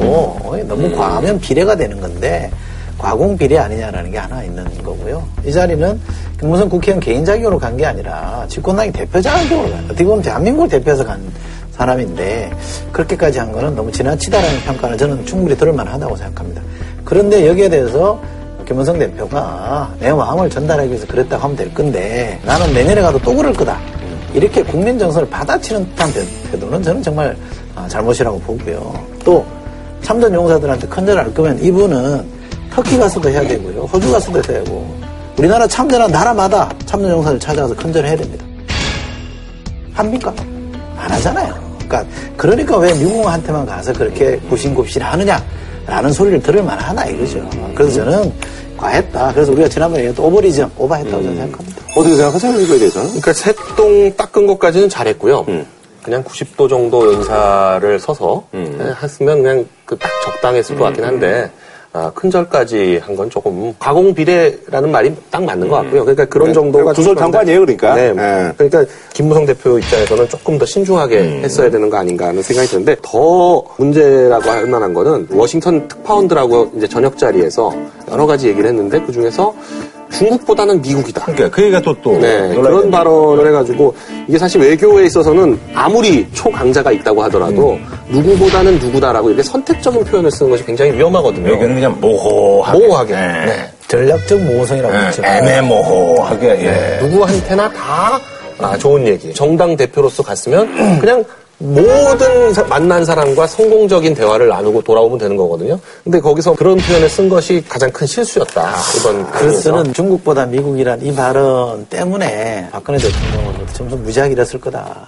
B: 너무 과하면 비례가 되는 건데 과공 비례 아니냐라는 게 하나 있는 거고요. 이 자리는 김무성 국회의원 개인 자격으로 간 게 아니라 집권당의 대표 자격으로 간. 어떻게 보면 대한민국을 대표해서 간 사람인데 그렇게까지 한 거는 너무 지나치다라는 평가는 저는 충분히 들을 만하다고 생각합니다. 그런데 여기에 대해서 김문성 대표가 내 마음을 전달하기 위해서 그랬다고 하면 될 건데 나는 내년에 가도 또 그럴 거다. 이렇게 국민 정서를 받아치는 듯한 태도는 저는 정말 아, 잘못이라고 보고요. 또 참전 용사들한테 큰절 할 거면 이분은 터키 가서도 해야 되고요. 호주 가서도 해야 되고 우리나라 참전한 나라마다 참전 용사를 찾아가서 큰절을 해야 됩니다. 합니까? 안 하잖아요. 그러니까 그러니까 왜 미국한테만 가서 그렇게 구신굽신 하느냐 라는 소리를 들을 만하나 이거죠. 그래서 저는 과했다. 그래서 우리가 지난번에 얘기했던 오버리즘, 오버했다고 저는 생각합니다.
A: 어떻게 생각하세요? 이거에 대해서는?
C: 그러니까 새똥 닦은 것까지는 잘했고요. 그냥 90도 정도 연사를 서서 그냥 했으면 그냥 그 딱 적당했을 것 같긴 한데 아, 큰절까지 한 건 조금 가공 비례라는 말이 딱 맞는 것 같고요. 그러니까 그런 정도가
A: 구설탄
C: 거좀
A: 아니에요, 그러니까?
C: 네.
A: 예.
C: 그러니까 김무성 대표 입장에서는 조금 더 신중하게 했어야 되는 거 아닌가 하는 생각이 드는데 더 문제라고 할 만한 거는 워싱턴 특파원들하고 이제 저녁 자리에서 여러 가지 얘기를 했는데 그 중에서 중국보다는 미국이다.
A: 그러니까 그 얘기가 또, 또.
C: 네, 그런. 발언을 해가지고 이게 사실 외교에 있어서는 아무리 초강자가 있다고 하더라도
A: 음.
C: 누구보다는 누구다라고 이렇게 선택적인 표현을 쓰는 것이 굉장히 위험하거든요.
A: 외교는 그냥 모호하게.
C: 모호하게.
A: 네.
C: 네.
B: 전략적 모호성이라고
A: 네,
B: 그러죠.
A: 애매모호하게, 예.
C: 누구한테나 다 아, 좋은 얘기. 정당 대표로서 갔으면 그냥 모든 사- 만난 사람과 성공적인 대화를 나누고 돌아오면 되는 거거든요. 근데 거기서 그런 표현을 쓴 것이 가장 큰 실수였다. 이번
B: 그래서
C: 회의에서.
B: 저는 중국보다 미국이란 이 발언 때문에 박근혜 대통령으로부터 점점 무지하게 잃었을 거다.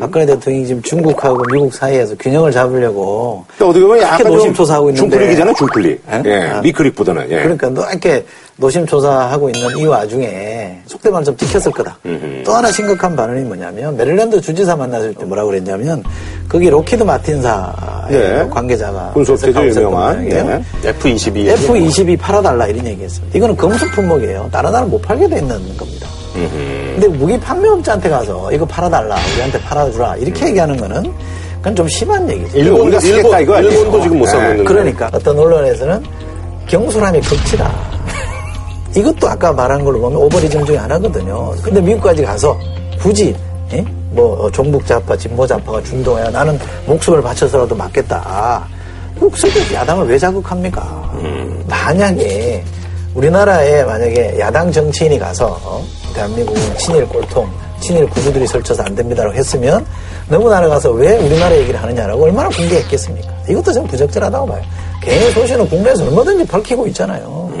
B: 박근혜 대통령이 지금 중국하고 미국 사이에서 균형을 잡으려고
A: 근데 어떻게 보면 약간
B: 노심초사하고 있는데
A: 중클릭이잖아요, 중클릭.
B: 예?
A: 예.
B: 아.
A: 미클릭보다는. 예.
B: 그러니까 너 이렇게 노심초사하고 있는 이 와중에 속된 말을 좀 지켰을 거다. 또 하나 심각한 발언이 뭐냐면 메릴랜드 주지사 만났을 때 뭐라고 그랬냐 면 거기 록히드 마틴사의
A: 예.
B: 관계자가
A: 군수업체죠,
B: 있었던
A: 유명한. 예.
C: F22.
B: F22 팔아달라 이런 얘기했습니다. 이거는 금수 품목이에요. 다른 나라 못 팔게 돼 있는 겁니다. 근데 무기 판매업자한테 가서 이거 팔아달라, 우리한테 팔아주라 이렇게 얘기하는 거는 그건 좀 심한 얘기죠.
C: 일본,
A: 우리가 쓰겠다, 이거?
C: 일본도 지금 못 사고
A: 예.
C: 있는데.
B: 그러니까 어떤 언론에서는 경솔함이 극치다. 이것도 아까 말한 걸로 보면 오버리즘 중에 하나거든요. 근데 미국까지 가서 굳이 예? 뭐 종북 좌파, 진보 좌파가 준동해야 나는 목숨을 바쳐서라도 맞겠다. 국석에 야당을 왜 자극합니까? 만약에 우리나라에 만약에 야당 정치인이 가서 어? 대한민국은 친일 꼴통, 친일 구구들이 설쳐서 안 됩니다라고 했으면 너무 날아가서 왜 우리나라 얘기를 하느냐라고 얼마나 공개했겠습니까? 이것도 저는 부적절하다고 봐요. 개인의 소신은 국내에서 얼마든지 밝히고 있잖아요.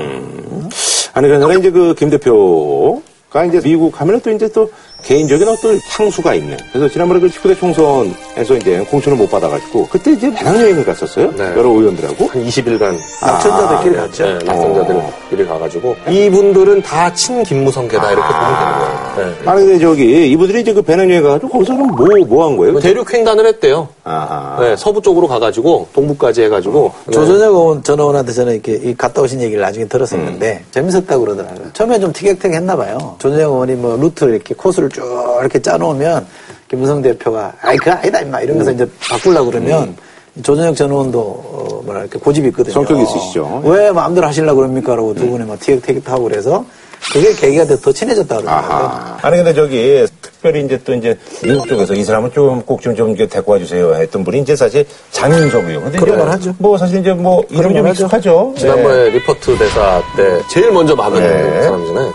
A: 아니, 그러나 이제 그 김 대표가 이제 미국 가면은 또 이제 또 개인적인 어떤 향수가 있는. 그래서 지난번에 그 19대 총선에서 이제 공천을 못 받아가지고 그때 이제 배낭여행을 갔었어요.
C: 네.
A: 여러 의원들하고.
C: 한 20일간
B: 낙천자들끼리 갔죠.
C: 네, 낙선자들끼리 가가지고 이분들은 다 친김무성계다 이렇게 보면 되는 거예요. 네.
A: 아니, 근데 저기 이분들이 이제 그 배낭여행 가가지고 거기서는 뭐, 뭐 한 거예요?
C: 대륙 횡단을 했대요.
A: 아,
C: 네, 서부 쪽으로 가가지고 동부까지 해가지고 네.
B: 조선혁 의원 전 의원한테 저는 이렇게 이 갔다 오신 얘기를 나중에 들었었는데 재밌었다고 그러더라고요. 처음에 좀 티격태격했나 봐요. 조선혁 의원이 뭐 루트를 이렇게 코스를 쭉 이렇게 짜놓으면 김무성 대표가 아이 그거 아니다 임마 이러면서 이제 바꾸려고 그러면 조선혁 전 의원도 어, 뭐랄까 고집이 있거든요.
A: 성격이 있으시죠.
B: 왜 마음대로 하시려고 그럽니까? 라고 두 분이 막 티격태격하고 그래서 그게 계기가 돼서 더 친해졌다 그러더라고요.
A: 아니, 근데 저기, 특별히 이제 또 이제 미국 쪽에서 이 사람은 좀꼭 좀 좀 데리고 와주세요 했던 분이 이제 사실 장윤석 의원. 근데
B: 그런 건 하죠.
A: 뭐 사실 이제 뭐 이름이
B: 좀건 하죠.
A: 익숙하죠.
C: 지난번에 리포트 대사 때 제일 먼저 마음에 드는
A: 네.
C: 사람이잖아요.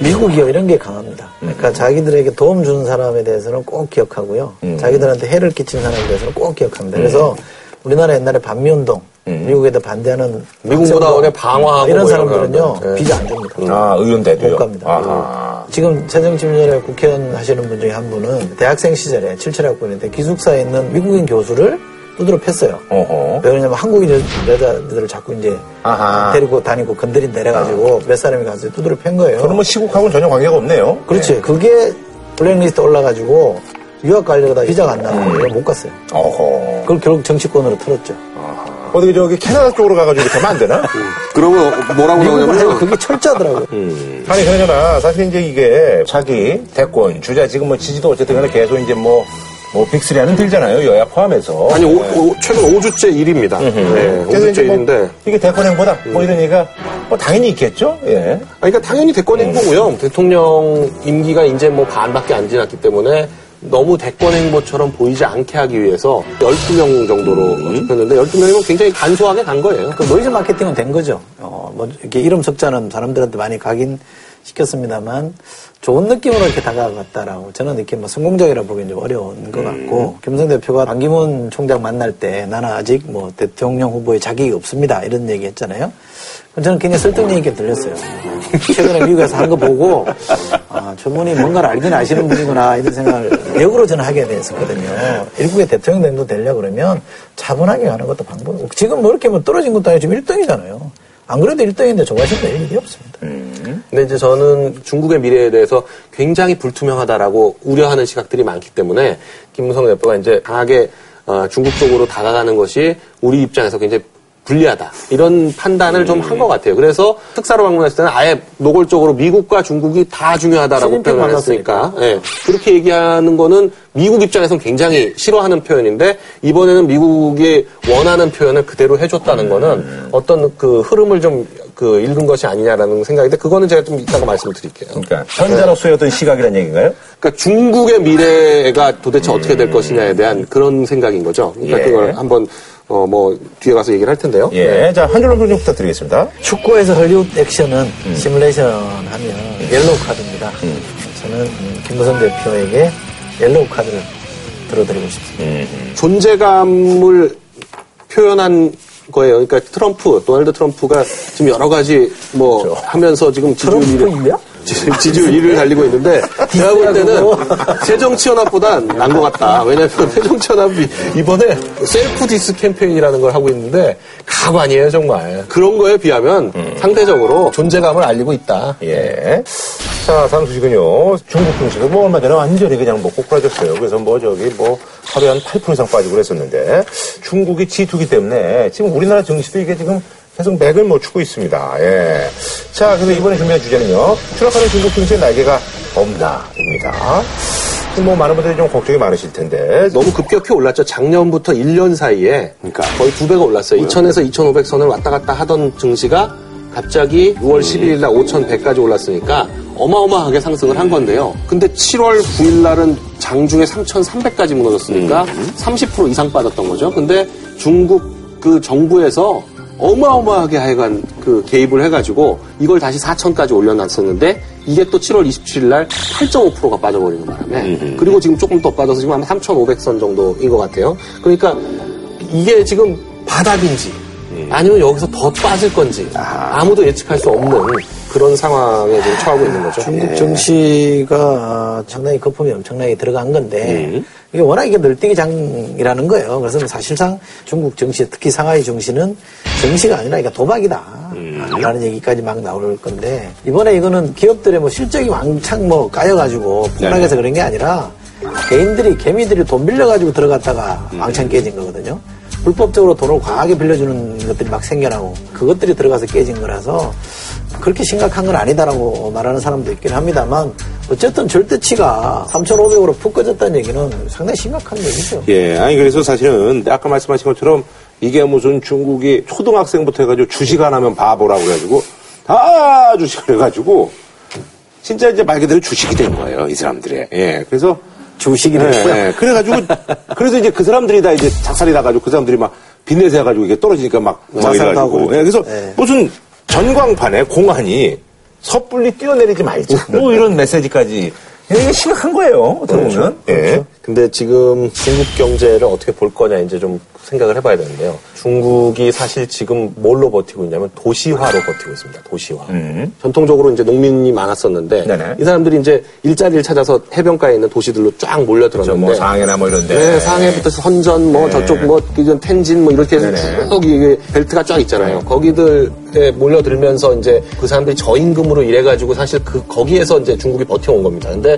B: 미국이요 이런 게 강합니다. 그러니까 자기들에게 도움 주는 사람에 대해서는 꼭 기억하고요.
A: 음.
B: 자기들한테 해를 끼친 사람에 대해서는 꼭 기억합니다. 그래서 우리나라 옛날에 반미운동, 미국에다 반대하는
C: 미국
B: 학생들,
C: 문화원에 방어하고
B: 이런
C: 뭐
B: 사람들은요
C: 이런 사람들. 네.
B: 비자 안 줍니다.
A: 아, 의원 대도요.
B: 못 갑니다.
A: 아하.
B: 지금 새정치민주연합 국회의원 하시는 분 중에 한 분은 대학생 시절에 77학번인데 기숙사에 있는 미국인 교수를 두드려 팼어요.
A: 어허.
B: 왜 그러냐면 한국인 여- 여자들을 자꾸 이제
A: 아하.
B: 데리고 다니고 건드린다 이래가지고 몇 사람이 가서 두드려 팬 거예요.
A: 뭐 시국하고는 전혀 관계가 없네요.
B: 그렇지. 그게 블랙리스트 올라가지고 유학 가려다 비자가 안 나는 거예요. 못 갔어요.
A: 어허.
B: 그걸 결국 정치권으로 틀었죠.
A: 어디 저기 캐나다 쪽으로 가가지고 이렇게 하면 안 되나?
C: 그러고 뭐라고 나오냐면
B: 그게 철저하더라고요.
A: 아니, 그러잖아. 사실 이제 이게 자기 대권, 주자 지금 뭐 지지도 어쨌든 간에 계속 이제 뭐, 뭐 빅3 안은 들잖아요. 여야 포함해서.
C: 아니 오- 오- 최근 5주째 1위입니다. 네,
A: 그래서
C: 5주째
A: 이제 뭐
C: 1위인데
A: 이게 대권 행보다 뭐 이런 얘기가 뭐 당연히 있겠죠? 예.
C: 그러니까 당연히 대권 행보고요. 대통령 임기가 이제 뭐 반밖에 안 지났기 때문에 너무 대권 행보처럼 보이지 않게 하기 위해서 12명 정도로 좁혔는데 12명이면 굉장히 간소하게 간 거예요.
B: 그 노이즈 마케팅은 된 거죠. 어, 뭐 이렇게 이름 석자는 사람들한테 많이 각인 시켰습니다만 좋은 느낌으로 이렇게 다가갔다라고 저는 이렇게 뭐 성공적이라 보기엔 좀 어려운 것 같고 김무성 대표가 반기문 총장 만날 때 나는 아직 뭐 대통령 후보에 자격이 없습니다 이런 얘기 했잖아요. 저는 굉장히 설득력 있게 들렸어요. 최근에 미국에서 한 거 보고 아, 저분이 뭔가를 알긴 아시는 분이구나 이런 생각을 역으로 저는 하게 됐었거든요. 일국의 대통령 정도 되려고 그러면 차분하게 가는 것도 방법이고 지금 뭐 이렇게 뭐 떨어진 것도 아니고 지금 1등이잖아요. 안 그래도 1등인데 좋아하시는 일 일이 없습니다.
C: 근데 이제 저는 중국의 미래에 대해서 굉장히 불투명하다라고 우려하는 시각들이 많기 때문에 김무성 대표가 이제 강하게 어, 중국 쪽으로 다가가는 것이 우리 입장에서 굉장히 불리하다. 이런 판단을 좀한 것 같아요. 그래서 특사로 방문했을 때는 아예 노골적으로 미국과 중국이 다 중요하다라고 표현을 했으니까. 예. 그렇게 얘기하는 거는 미국 입장에서는 굉장히 싫어하는 표현인데 이번에는 미국이 원하는 표현을 그대로 해줬다는 거는 어떤 그 흐름을 좀 그 읽은 것이 아니냐라는 생각인데 그거는 제가 좀 이따가 말씀드릴게요.
A: 그러니까 현자로서의 어떤 시각이란 얘기인가요?
C: 그러니까 중국의 미래가 도대체 어떻게 될 것이냐에 대한 그런 생각인 거죠. 그러니까
A: 예.
C: 그걸 한번 어 뭐 뒤에 가서 얘기를 할 텐데요.
A: 예. 자, 한 줄로 좀 부탁드리겠습니다.
B: 축구에서 헐리우드 액션은 시뮬레이션 하면 옐로우 카드입니다. 저는 음, 김무성 대표에게 옐로우 카드를 들어드리고 싶습니다.
C: 존재감을 표현한 거예요. 그러니까 트럼프, 도널드 트럼프가 지금 여러 가지 뭐 하면서 지금 지지율 1위,
B: 트럼프이야?
C: 지지율 1위를 달리고 있는데 제가 볼 때는 새정치연합보단 난 것 같다. 왜냐하면 새정치연합이 이번에 셀프 디스 캠페인이라는 걸 하고 있는데 가관이에요 정말. 그런 거에 비하면 상대적으로 존재감을 알리고 있다.
A: 예. 자, 다음 소식은요. 중국 증시가 뭐 얼마 전에 완전히 그냥 뭐 꼬꾸라졌어요. 그래서 뭐 저기 뭐 하루에 한 8% 이상 빠지고 그랬었는데 중국이 G2기 때문에 지금 우리나라 증시도 이게 지금 계속 맥을 못 추고 있습니다. 예. 자, 그래서 이번에 준비한 주제는요. 추락하는 중국 증시의 날개가 없나입니다. 뭐 많은 분들이 좀 걱정이 많으실 텐데.
C: 너무 급격히 올랐죠. 작년부터 1년 사이에
A: 그러니까.
C: 거의 두 배가 올랐어요. 2000에서 2500선을 왔다 갔다 하던 증시가 갑자기 6월 11일 날 5100까지 올랐으니까 어마어마하게 상승을 한 건데요. 근데 7월 9일 날은 장중에 3300까지 무너졌으니까 30% 이상 빠졌던 거죠. 근데 중국 그 정부에서 어마어마하게 하여간 그 개입을 해가지고 이걸 다시 4천까지 올려놨었는데 이게 또 7월 27일 날 8.5%가 빠져버리는 바람에 그리고 지금 조금 더 빠져서 지금 한 3,500선 정도인 것 같아요. 그러니까 이게 지금 바닥인지 아니면 여기서 더 빠질 건지 아무도 예측할 수 없는 그런 상황에 지금 처하고 있는 거죠.
B: 중국 정치가 상당히 거품이 엄청나게 들어간 건데 이게 워낙 이게 널뛰기장이라는 거예요. 그래서 사실상 중국 정치, 특히 상하이 정치는 정치가 아니라 이게 도박이다. 라는 얘기까지 막 나올 건데 이번에 이거는 기업들의 뭐 실적이 왕창 뭐 까여가지고 폭락해서 그런 게 아니라 개인들이 개미들이 돈 빌려가지고 들어갔다가 왕창 깨진 거거든요. 불법적으로 돈을 과하게 빌려주는 것들이 막 생겨나고 그것들이 들어가서 깨진 거라서 그렇게 심각한 건 아니다라고 말하는 사람도 있긴 합니다만 어쨌든 절대치가 3,500으로 푹 꺼졌다는 얘기는 상당히 심각한 얘기죠.
A: 예, 아니 그래서 사실은 아까 말씀하신 것처럼 이게 무슨 중국이 초등학생부터 해가지고 주식 안 하면 바보라고 해가지고 다 주식을 해가지고 진짜 이제 말 그대로 주식이 된 거예요 이 사람들의. 예, 그래서
B: 주식이
A: 예. 예. 그래가지고 그래서 이제 그 사람들이 다 이제 작살이 나가지고 그 사람들이 막 빚내세 해가지고 이게 떨어지니까 막
B: 자살도 하고
A: 이래가지고. 예, 그래서
B: 예.
A: 무슨 전광판에 공안이 섣불리 뛰어내리지 말자. 뭐 이런 메시지까지. 이게 심각한 거예요. 어떻게 보면. 예.
C: 근데 지금 중국 경제를 어떻게 볼 거냐 이제 좀 생각을 해봐야 되는데요. 중국이 사실 지금 뭘로 버티고 있냐면 도시화로 버티고 있습니다. 도시화.
A: 음.
C: 전통적으로 이제 농민이 많았었는데
A: 네네.
C: 이 사람들이 이제 일자리를 찾아서 해변가에 있는 도시들로 쫙 몰려들었는데
A: 뭐 상해나 뭐 이런데.
C: 네, 상해부터 선전, 뭐
A: 네.
C: 저쪽 뭐 이전 텐진 뭐 이렇게 해서
A: 네네.
C: 쭉 이게 벨트가 쫙 있잖아요. 거기들에 몰려들면서 이제 그 사람들이 저임금으로 일해가지고 사실 그 거기에서 이제 중국이 버텨온 겁니다. 근데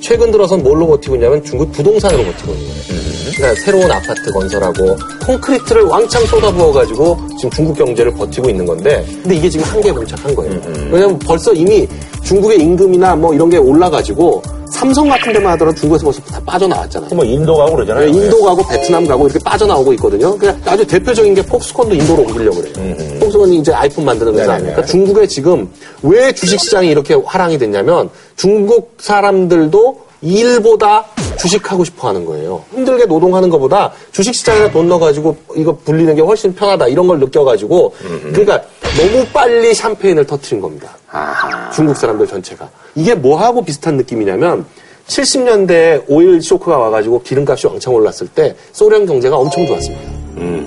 C: 최근 들어선 뭘로 버티고 있냐면 중국 부동산으로 버티고 있는 거예요. 그러니까 새로운 아파트 건설하고 콘크리트를 왕창 쏟아부어가지고 지금 중국 경제를 버티고 있는 건데 근데 이게 지금 한계에 봉착한 거예요. 왜냐면 벌써 이미 중국의 임금이나 뭐 이런 게 올라가지고 삼성 같은 데만 하더라도 중국에서 벌써 다 빠져나왔잖아요.
A: 뭐 인도 가고 그러잖아요.
C: 네, 인도 가고 베트남 가고 이렇게 빠져나오고 있거든요. 그냥 아주 대표적인 게 폭스콘도 인도로 옮기려고 그래요. 폭스콘이 이제 아이폰 만드는 회사. 아닙니까? 중국에 지금 왜 주식시장이 이렇게 화랑이 됐냐면 중국 사람들도 일보다 주식하고 싶어 하는 거예요. 힘들게 노동하는 것보다 주식시장에 돈 넣어가지고 이거 불리는 게 훨씬 편하다 이런 걸 느껴가지고 그러니까 너무 빨리 샴페인을 터트린 겁니다. 중국 사람들 전체가. 이게 뭐하고 비슷한 느낌이냐면 70년대에 오일 쇼크가 와가지고 기름값이 왕창 올랐을 때 소련 경제가 엄청 좋았습니다.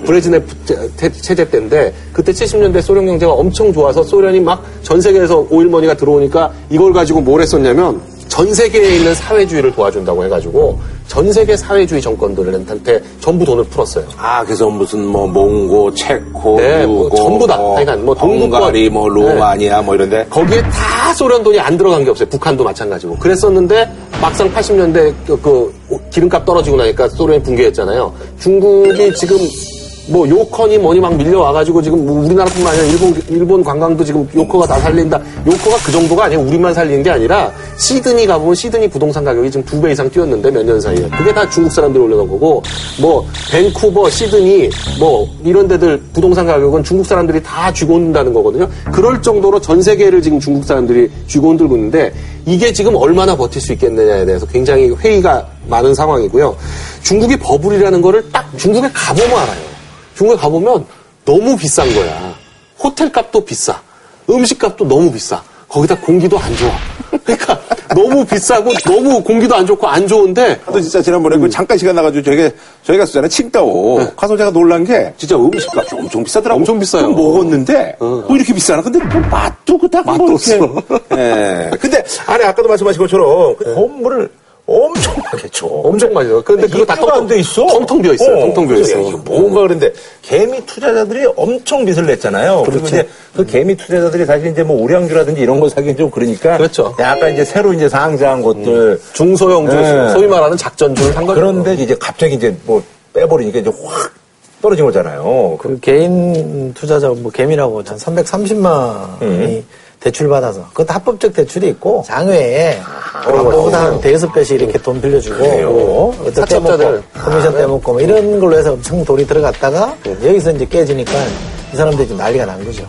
C: 브레즈네프 체- 체제 때인데 그때 70년대 소련 경제가 엄청 좋아서 소련이 막 전 세계에서 오일머니가 들어오니까 이걸 가지고 뭘 했었냐면 전 세계에 있는 사회주의를 도와준다고 해가지고 전 세계 사회주의 정권들한테 전부 돈을 풀었어요.
A: 아, 그래서 무슨 뭐 몽고, 체코,
C: 네, 뭐
A: 유고,
C: 전부 다. 그러니까 뭐.
A: 헝가리, 뭐 로마니아 뭐 이런데
C: 거기에 다 소련 돈이 안 들어간 게 없어요. 북한도 마찬가지고. 그랬었는데 막상 80년대 그, 그 기름값 떨어지고 나니까 소련이 붕괴했잖아요. 중국이 지금 뭐 요컨이 뭐니 막 밀려와가지고 지금 뭐 우리나라뿐만 아니라 일본 일본 관광도 지금 요커가 다 살린다. 요커가 그 정도가 아니에요. 우리만 살리는 게 아니라 시드니 가보면 시드니 부동산 가격이 지금 두 배 이상 뛰었는데 몇 년 사이에 그게 다 중국 사람들이 올려놓은 거고 뭐 밴쿠버, 시드니 뭐 이런 데들 부동산 가격은 중국 사람들이 다 쥐고 온다는 거거든요. 그럴 정도로 전 세계를 지금 중국 사람들이 쥐고 온들고 있는데 이게 지금 얼마나 버틸 수 있겠느냐에 대해서 굉장히 회의가 많은 상황이고요. 중국이 버블이라는 거를 딱 중국에 가보면 알아요. 중국에 가보면 너무 비싼 거야. 호텔 값도 비싸. 음식 값도 너무 비싸. 거기다 공기도 안 좋아. 그러니까 너무 비싸고 너무 공기도 안 좋고 안 좋은데
A: 또 진짜 지난번에 그 잠깐 시간 나가지고 저희가 저희 갔었잖아요 칭따오 가서 제가 놀란 게 진짜 음식값이 엄청 비싸더라고
C: 엄청 비싸요.
A: 먹었는데 뭐 이렇게 비싸나 근데 뭐 맛도 그닥
C: 맛도
A: 뭐
C: 없어.
A: 예 근데 안에 아까도 말씀하신 것처럼 그 건물을 엄청 쳐
C: 엄청 많이 넣어요. 근데 그거 다 텅텅-
A: 안돼 있어
C: 텅텅 비어 있어요. 텅텅 비어
A: 그래서
C: 있어.
A: 이게 뭔가 그런데 개미 투자자들이 엄청 빚을 냈잖아요. 그리고 이제 그 개미 투자자들이 사실 이제 뭐 우량주라든지 이런 거 사기는 좀 그러니까
C: 그렇죠.
A: 약간 이제 새로 이제 상장한 것들
C: 중소형 주
A: 네.
C: 소위 말하는 작전주를 산 거죠.
A: 그런데 이제 갑자기 이제 뭐 빼버리니까 이제 확 떨어진 거잖아요.
B: 그그 개인 투자자 뭐 개미라고 한 330만이 대출 받아서 그것도 합법적 대출이 있고 장외에 그보다 한 대여섯 배씩 이렇게 돈 빌려주고 어떤. 떼먹고 커미션 떼먹고 뭐 이런 걸로 해서 엄청 돈이 들어갔다가 여기서 이제 깨지니까 이 사람들이 좀 난리가 난 거죠.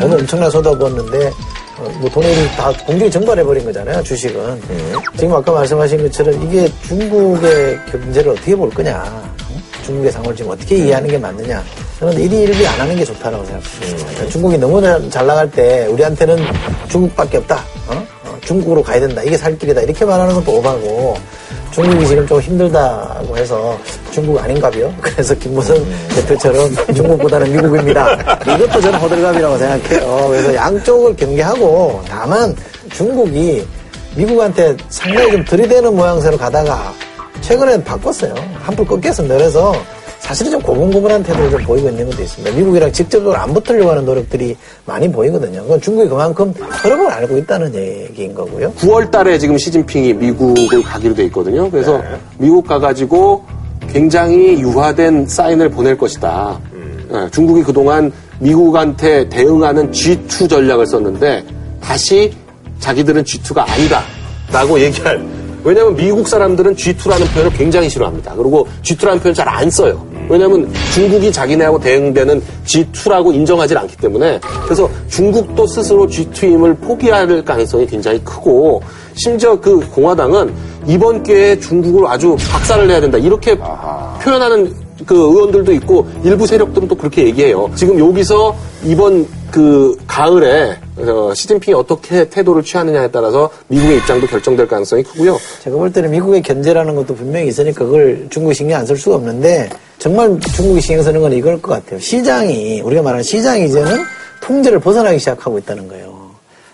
B: 돈을 엄청나게 쏟아부었는데 어, 뭐 돈을 다 공중에 증발해버린 거잖아요, 주식은. 지금 아까 말씀하신 것처럼 이게 중국의 경제를 어떻게 볼 거냐. 중국의 상황을 지금 어떻게 이해하는 게 맞느냐. 저는 일이 일비 안 하는 게 좋다라고 생각합니다. 중국이 너무 잘- 잘 나갈 때 우리한테는 중국밖에 없다. 어? 어, 중국으로 가야 된다. 이게 살 길이다. 이렇게 말하는 것도 오바고 중국이 지금 좀 힘들다고 해서 중국 아닌가요? 그래서 김무성 대표처럼 중국보다는 미국입니다. 이것도 저는 호들갑이라고 생각해요. 그래서 양쪽을 경계하고 다만 중국이 미국한테 상당히 좀 들이대는 모양새로 가다가 최근엔 바꿨어요. 한풀 꺾였습니다. 그래서 사실은 좀 고분고분한 태도를 좀 보이고 있는 것도 있습니다. 미국이랑 직접적으로 안 붙으려고 하는 노력들이 많이 보이거든요. 그건 중국이 그만큼 흐름을 알고 있다는 얘기인 거고요.
C: 9월 달에 지금 시진핑이 미국을 가기로 돼 있거든요. 그래서
A: 네.
C: 미국 가가지고 굉장히 유화된 사인을 보낼 것이다.
A: 음.
C: 예, 중국이 그동안 미국한테 대응하는 G2 전략을 썼는데 다시 자기들은 G2가 아니다. 라고 얘기할. 왜냐하면 미국 사람들은 G2라는 표현을 굉장히 싫어합니다. 그리고 G2라는 표현 잘 안 써요. 왜냐하면 중국이 자기네하고 대응되는 G2라고 인정하지 않기 때문에 그래서 중국도 스스로 G2임을 포기할 가능성이 굉장히 크고 심지어 그 공화당은 이번 기회에 중국을 아주 박살을 내야 된다 이렇게 표현하는 그 의원들도 있고 일부 세력들은 또 그렇게 얘기해요. 지금 여기서 이번 그 가을에 어, 시진핑이 어떻게 태도를 취하느냐에 따라서 미국의 입장도 결정될 가능성이 크고요.
B: 제가 볼 때는 미국의 견제라는 것도 분명히 있으니까 그걸 중국이 신경 안 쓸 수가 없는데 정말 중국이 신경 쓰는 건 이걸 것 같아요. 시장이 우리가 말하는 시장이 이제는 통제를 벗어나기 시작하고 있다는 거예요.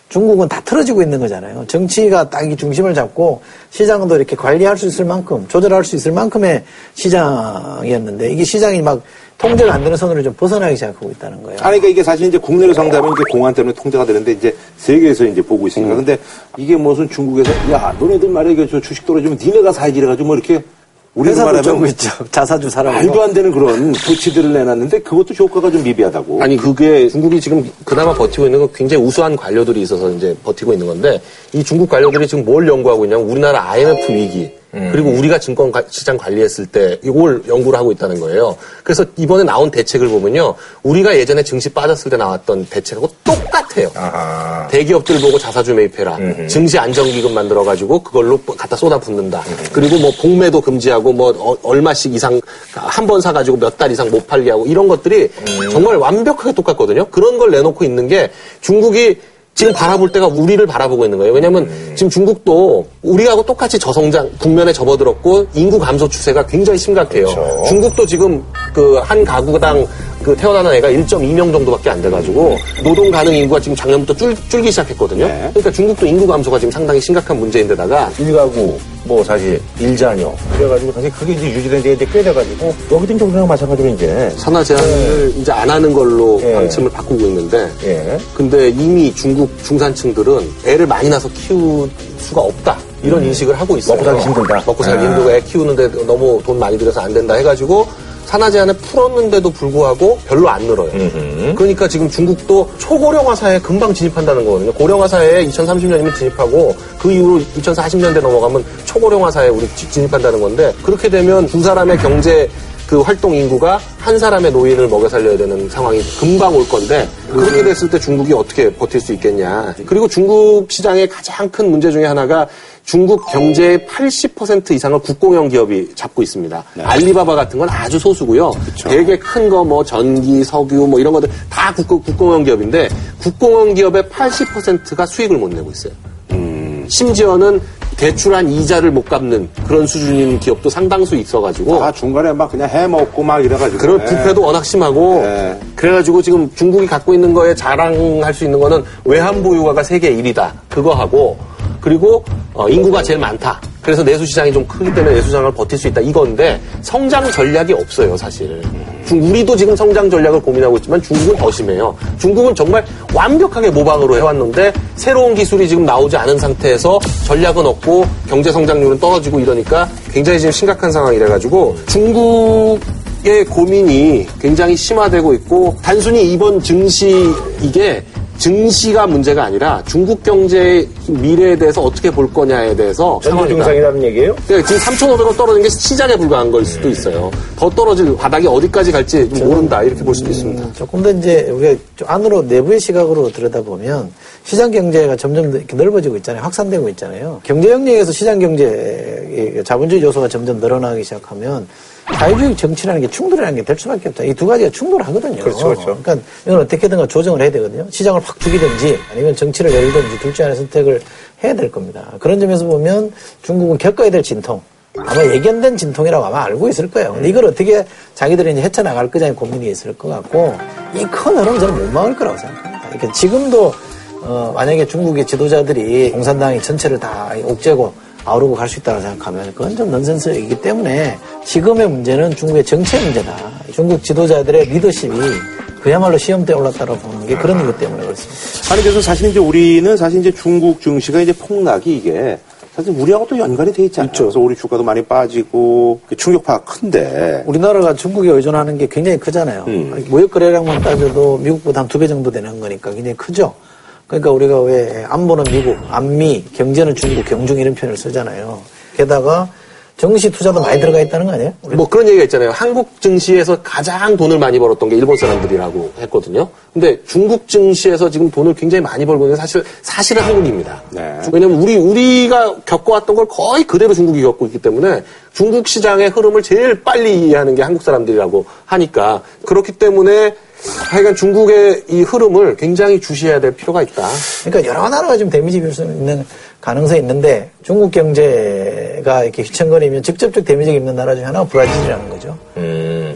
B: 중국은 다 틀어지고 있는 거잖아요. 정치가 딱 이 중심을 잡고 시장도 이렇게 관리할 수 있을 만큼 조절할 수 있을 만큼의 시장이었는데 이게 시장이 막 통제가 안 되는 선으로 좀 벗어나기 시작하고 있다는 거예요.
A: 아니, 그러니까 이게 사실 이제 국내로 상대하면 이제 공안 때문에 통제가 되는데 이제 세계에서 이제 보고 있으니까. 근데 이게 무슨 중국에서 야, 너네들 말이야, 이거 저 주식 떨어지면 니네가 사야지 이래가지고 뭐 이렇게 우리가
B: 회사도
A: 말하면
B: 쪼고 있죠. 자사주 사라고.
A: 말도 안 되는 그런 조치들을 내놨는데 그것도 효과가 좀 미비하다고.
C: 아니 그게 중국이 지금 그나마 버티고 있는 건 굉장히 우수한 관료들이 있어서 이제 버티고 있는 건데 이 중국 관료들이 지금 뭘 연구하고 있냐면 우리나라 IMF 위기 그리고 우리가 증권 가- 시장 관리했을 때 이걸 연구를 하고 있다는 거예요. 그래서 이번에 나온 대책을 보면요, 우리가 예전에 증시 빠졌을 때 나왔던 대책하고 똑같아요.
A: 아하.
C: 대기업들 보고 자사주 매입해라. 증시 안정기금 만들어가지고 그걸로 갖다 쏟아붓는다. 그리고 뭐 공매도 금지하고 뭐 어- 얼마씩 이상 한 번 사가지고 몇 달 이상 못 팔게 하고 이런 것들이 정말 완벽하게 똑같거든요. 그런 걸 내놓고 있는 게 중국이 지금 바라볼 때가 우리를 바라보고 있는 거예요. 왜냐하면 지금 중국도 우리하고 똑같이 저성장 국면에 접어들었고 인구 감소 추세가 굉장히 심각해요. 중국도 지금 그 한 가구당 그 태어나는 애가 1.2명 정도밖에 안 돼가지고 노동 가능 인구가 지금 작년부터 줄, 줄기 시작했거든요. 그러니까 중국도 인구 감소가 지금 상당히 심각한 문제인데다가
A: 일가구, 뭐 사실 일자녀. 그래가지고 사실 그게 이제 유지된 지 이제 꽤 돼가지고 여기도 이제 우리랑 마찬가지로 이제.
C: 산화 제한을 이제 안 하는 걸로
A: 예.
C: 방침을 바꾸고 있는데
A: 예.
C: 근데 이미 중국 중산층들은 애를 많이 낳아서 키울 수가 없다. 이런 인식을 하고 있어요.
A: 먹고 살기 힘들다.
C: 먹고 살기
A: 아.
C: 힘들고 애 키우는데 너무 돈 많이 들여서 안 된다 해가지고 산화 제한을 풀었는데도 불구하고 별로 안 늘어요. 그러니까 지금 중국도 초고령화 사회에 금방 진입한다는 거거든요. 고령화 사회에 2030년이면 진입하고 그 이후로 2040년대 넘어가면 초고령화 사회에 우리 지- 진입한다는 건데 그렇게 되면 두 사람의 경제 그 활동 인구가 한 사람의 노인을 먹여 살려야 되는 상황이 금방 올 건데 그렇게 됐을 때 중국이 어떻게 버틸 수 있겠냐. 그리고 중국 시장의 가장 큰 문제 중에 하나가 중국 경제의 80% 이상을 국공영 기업이 잡고 있습니다. 알리바바 같은 건 아주 소수고요. 되게 큰 거 뭐 전기, 석유 뭐 이런 것들 다 국공, 국공영 기업인데 국공영 기업의 80%가 수익을 못 내고 있어요. 심지어는 대출한 이자를 못 갚는 그런 수준인 기업도 상당수 있어가지고
A: 아, 중간에 막 그냥 해먹고 막 이래가지고.
C: 그런
A: 예.
C: 부패도 워낙 심하고
A: 네.
C: 그래가지고 지금 중국이 갖고 있는 거에 자랑할 수 있는 거는 외환 보유가가 세계 1위다 그거 하고 그리고 어, 인구가 제일 많다. 그래서 내수 시장이 좀 크기 때문에 내수 시장을 버틸 수 있다. 이건데 성장 전략이 없어요 사실 중 우리도 지금 성장 전략을 고민하고 있지만 중국은 더 심해요. 중국은 정말 완벽하게 모방으로 해왔는데 새로운 기술이 지금 나오지 않은 상태에서 전략은 없고 경제 성장률은 떨어지고 이러니까 굉장히 지금 심각한 상황이라 가지고 중국 의 고민이 굉장히 심화되고 있고 단순히 이번 증시 이게 증시가 문제가 아니라 중국 경제의 미래에 대해서 어떻게 볼 거냐에 대해서
A: 전조 증상이라는 얘기예요?
C: 그러니까 지금 3,500원 떨어진 게 시작에 불과한 걸 수도 있어요. 더 떨어질 바닥이 어디까지 갈지 좀 모른다 이렇게 볼 수도 있습니다.
B: 조금 더 이제 우리가 좀 안으로 내부의 시각으로 들여다보면 시장 경제가 점점 이렇게 넓어지고 있잖아요. 확산되고 있잖아요. 경제 영역에서 시장 경제 자본주의 요소가 점점 늘어나기 시작하면 자유주의 정치라는 게 충돌이라는 게 될 수밖에 없다. 이 두 가지가 충돌하거든요.
A: 그렇죠, 그렇죠.
B: 그러니까 이건 어떻게든 조정을 해야 되거든요. 시장을 확 죽이든지 아니면 정치를 열든지 둘 중에 하나 선택을 해야 될 겁니다. 그런 점에서 보면 중국은 겪어야 될 진통. 아마 예견된 진통이라고 아마 알고 있을 거예요. 근데 이걸 어떻게 자기들이 이제 헤쳐나갈 거냐의 고민이 있을 것 같고, 이 큰 흐름 저는 못 막을 거라고 생각합니다. 그러니까 지금도, 어, 만약에 중국의 지도자들이 공산당이 전체를 다 옥죄고 아우르고 갈 수 있다고 생각하면 그건 좀 넌센스이기 때문에 지금의 문제는 중국의 정체 문제다. 중국 지도자들의 리더십이 그야말로 시험대에 올랐다고 보는 게 그런 이유 때문에 그렇습니다.
A: 아니 그래서 사실 이제 우리는 사실 이제 중국 증시가 이제 폭락이 이게 사실 우리하고 또 연관이 돼 있잖아요. 그래서 우리 주가도 많이 빠지고 그 충격파가 큰데
B: 우리나라가 중국에 의존하는 게 굉장히 크잖아요.
A: 음.
B: 무역 거래량만 따져도 미국보다 한 두 배 정도 되는 거니까 굉장히 크죠. 그러니까 우리가 왜 안보는 미국, 안미, 경제는 중국, 경중 이런 표현을 쓰잖아요. 게다가 정시 투자도 많이 들어가 있다는 거 아니에요? 우리
C: 뭐 그런 얘기가 있잖아요. 한국 증시에서 가장 돈을 많이 벌었던 게 일본 사람들이라고 했거든요. 근데 중국 증시에서 지금 돈을 굉장히 많이 벌고 있는 게 사실 사실은 한국입니다.
A: 네.
C: 왜냐면 우리 우리가 겪어왔던 걸 거의 그대로 중국이 겪고 있기 때문에 중국 시장의 흐름을 제일 빨리 이해하는 게 한국 사람들이라고 하니까 그렇기 때문에 하여간 중국의 이 흐름을 굉장히 주시해야 될 필요가 있다.
B: 그러니까 여러 나라가 지금 damage 입을 수 있는 가능성이 있는데 중국 경제가 이렇게 휘청거리면 직접적 damage가 입는 나라 중에 하나가 브라질이라는 거죠.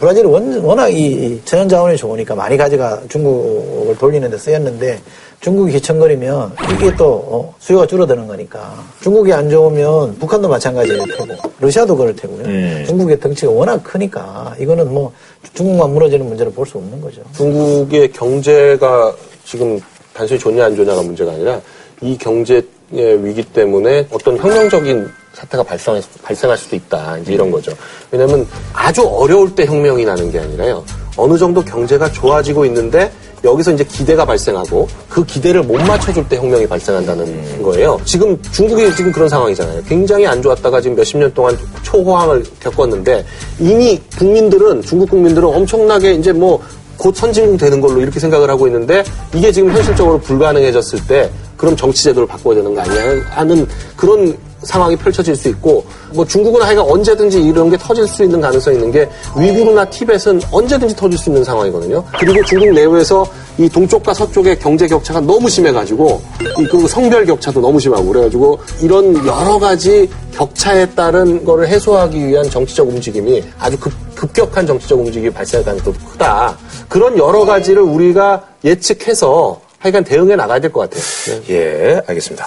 B: 브라질이 원- 워낙 이 천연 자원이 좋으니까 많이 가져가 중국을 돌리는 데 쓰였는데 중국이 휘청거리면 이게 또 어, 수요가 줄어드는 거니까 중국이 안 좋으면 북한도 마찬가지일 테고 러시아도 그럴 테고요. 중국의 덩치가 워낙 크니까 이거는 뭐 중국만 무너지는 문제를 볼 수 없는 거죠.
C: 중국의 경제가 지금 단순히 좋냐 안 좋냐가 문제가 아니라 이 경제의 위기 때문에 어떤 혁명적인 사태가 발생할, 수- 수도 있다. 이제 이런 거죠. 왜냐면 아주 어려울 때 혁명이 나는 게 아니라요. 어느 정도 경제가 좋아지고 있는데 여기서 이제 기대가 발생하고 그 기대를 못 맞춰줄 때 혁명이 발생한다는 거예요. 지금 중국이 지금 그런 상황이잖아요. 굉장히 안 좋았다가 지금 몇십 년 동안 초호황을 겪었는데 이미 국민들은 중국 국민들은 엄청나게 이제 뭐 곧 선진국 되는 걸로 이렇게 생각을 하고 있는데 이게 지금 현실적으로 불가능해졌을 때 그럼 정치 제도를 바꿔야 되는 거 아니야 하는 그런 상황이 펼쳐질 수 있고 뭐 중국은 하여간 언제든지 이런 게 터질 수 있는 가능성이 있는 게 위구르나 티벳은 언제든지 터질 수 있는 상황이거든요. 그리고 중국 내부에서 이 동쪽과 서쪽의 경제 격차가 너무 심해가지고 이 그리고 성별 격차도 너무 심하고 그래가지고 이런 여러 가지 격차에 따른 거를 해소하기 위한 정치적 움직임이 아주 급, 급격한 정치적 움직임이 발생할 가능성이 크다. 그런 여러 가지를 우리가 예측해서 하여간 대응해 나가야 될 것 같아요. 네.
A: 예 알겠습니다.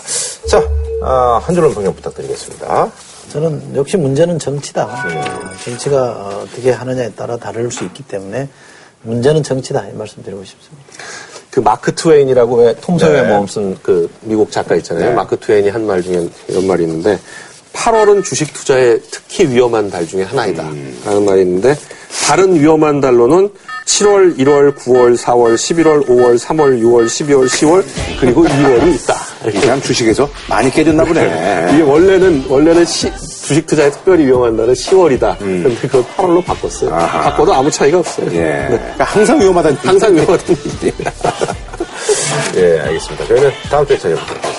A: 자 아, 한 줄로 평경 부탁드리겠습니다.
B: 저는 역시 문제는 정치다. 어, 정치가 어떻게 하느냐에 따라 다를 수 있기 때문에 문제는 정치다 이 말씀 드리고 싶습니다.
C: 그 마크 트웨인이라고 왜 톰소의
A: 네.
C: 모험 쓴 그 미국 작가 있잖아요.
A: 네.
C: 마크 트웨인이 한 말 중에 이런 말이 있는데 8월은 주식 투자에 특히 위험한 달 중에 하나이다. 라는 말이 있는데 다른 위험한 달로는 7월, 1월, 9월, 4월, 11월, 5월, 3월, 6월, 12월, 10월 그리고 2월이 있다.
A: 그냥 주식에서 많이 깨졌나 보네.
C: 이게 원래는 원래는 시- 주식 투자에 특별히 위험한 달은 10월이다. 근데 그걸 8월로 바꿨어요.
A: 아하.
C: 바꿔도 아무 차이가 없어요.
A: 예.
C: 네.
A: 그러니까 항상 위험하다는
C: 항상 위험하다는 얘기.
A: 예, 알겠습니다. 저희는 다음 주에 찾아볼게요.